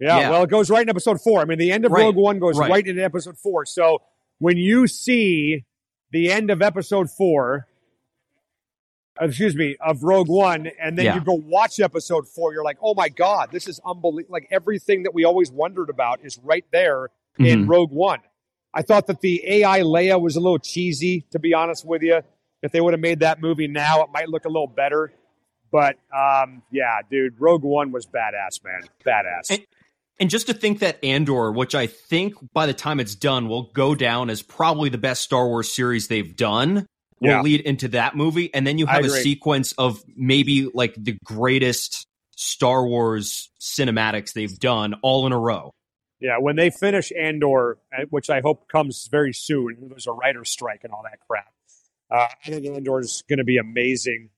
Yeah, yeah, well, it goes right in episode four. I mean, the end of right. Rogue One goes right. right into episode four. So when you see the end of episode four, excuse me, of Rogue One, and then yeah. you go watch episode four, you're like, oh my God, this is unbelievable. Like everything that we always wondered about is right there mm-hmm. in Rogue One. I thought that the AI Leia was a little cheesy, to be honest with you. If they would have made that movie now, it might look a little better. But um, yeah, dude, Rogue One was badass, man. Badass. And- and just to think that Andor, which I think by the time it's done will go down as probably the best Star Wars series they've done, will yeah. lead into that movie. And then you have a sequence of maybe like the greatest Star Wars cinematics they've done all in a row. Yeah, when they finish Andor, uh, which I hope comes very soon, there's a writer's strike and all that crap. Uh, I think Andor is going to be amazing.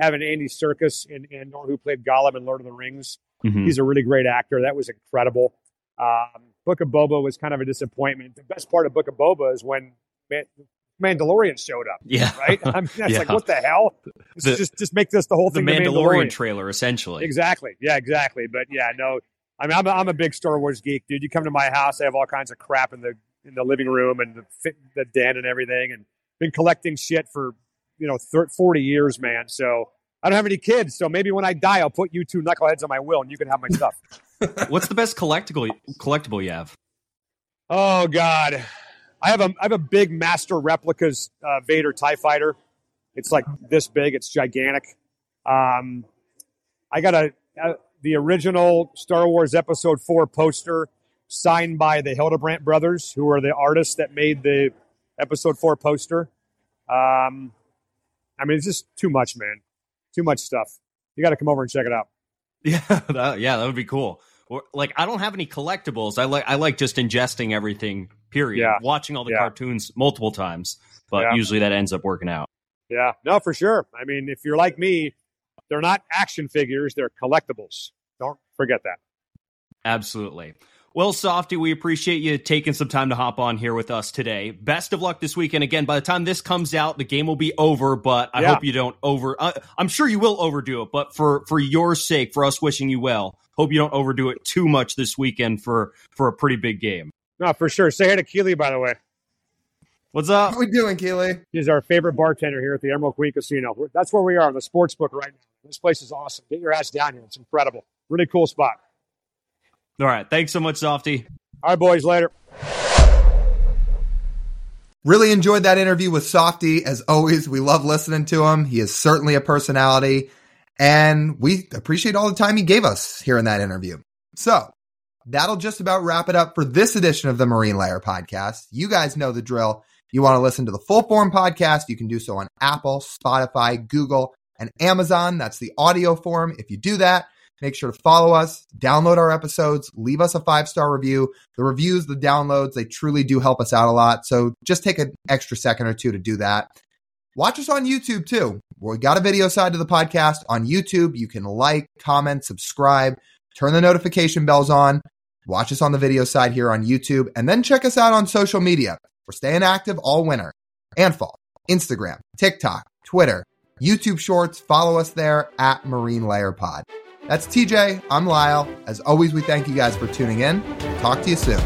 Having Andy Serkis in Andor, who played Gollum in Lord of the Rings, Mm-hmm. He's a really great actor. That was incredible. Um, Book of Boba was kind of a disappointment. The best part of Book of Boba is when Man- Mandalorian showed up. Yeah, right. I mean, that's <laughs> yeah. like what the hell? The, just just make this the whole thing. The Mandalorian, Mandalorian, trailer, essentially. Exactly. Yeah, exactly. But yeah, no. I mean, I'm a, I'm a big Star Wars geek, dude. You come to my house, I have all kinds of crap in the in the living room and the the den and everything, and been collecting shit for you know 30, 40 years, man. So I don't have any kids, so maybe when I die, I'll put you two knuckleheads on my will, and you can have my stuff. <laughs> What's the best collectible collectible you have? Oh God, I have a I have a big master replicas uh, Vader Tie Fighter. It's like this big. It's gigantic. Um, I got a, a the original Star Wars Episode Four poster signed by the Hildebrandt brothers, who are the artists that made the Episode Four poster. Um, I mean, it's just too much, man too much stuff. You got to come over and check it out. <laughs> Yeah, that, yeah, that would be cool. Or, like I don't have any collectibles. I like I like just ingesting everything. Period. Yeah. Watching all the yeah. cartoons multiple times, but yeah. usually that ends up working out. Yeah, no, for sure. I mean, if you're like me, they're not action figures; they're collectibles. Don't forget that. Absolutely. Well, Softy, we appreciate you taking some time to hop on here with us today. Best of luck this weekend. Again, by the time this comes out, the game will be over, but I Yeah. hope you don't over, uh, I'm sure you will overdo it, but for, for your sake, for us wishing you well, hope you don't overdo it too much this weekend for, for a pretty big game. No, for sure. Say hi to Keeley, by the way. What's up? How we doing, Keeley? He's our favorite bartender here at the Emerald Queen Casino. We're- That's where we are on the sports book right now. This place is awesome. Get your ass down here. It's incredible. Really cool spot. All right. Thanks so much, Softy. All right, boys. Later. Really enjoyed that interview with Softy. As always, we love listening to him. He is certainly a personality, and we appreciate all the time he gave us here in that interview. So, that'll just about wrap it up for this edition of the Marine Layer podcast. You guys know the drill. You want to listen to the full form podcast, you can do so on Apple, Spotify, Google, and Amazon. That's the audio form. If you do that, make sure to follow us, download our episodes, leave us a five star review. The reviews, the downloads, they truly do help us out a lot. So just take an extra second or two to do that. Watch us on YouTube too. We got a video side to the podcast on YouTube. You can like, comment, subscribe, turn the notification bells on. Watch us on the video side here on YouTube, and then check us out on social media. We're staying active all winter and fall. Instagram, TikTok, Twitter, YouTube Shorts. Follow us there at Marine Layer Pod. That's TJ. I'm Lyle. As always, we thank you guys for tuning in. Talk to you soon.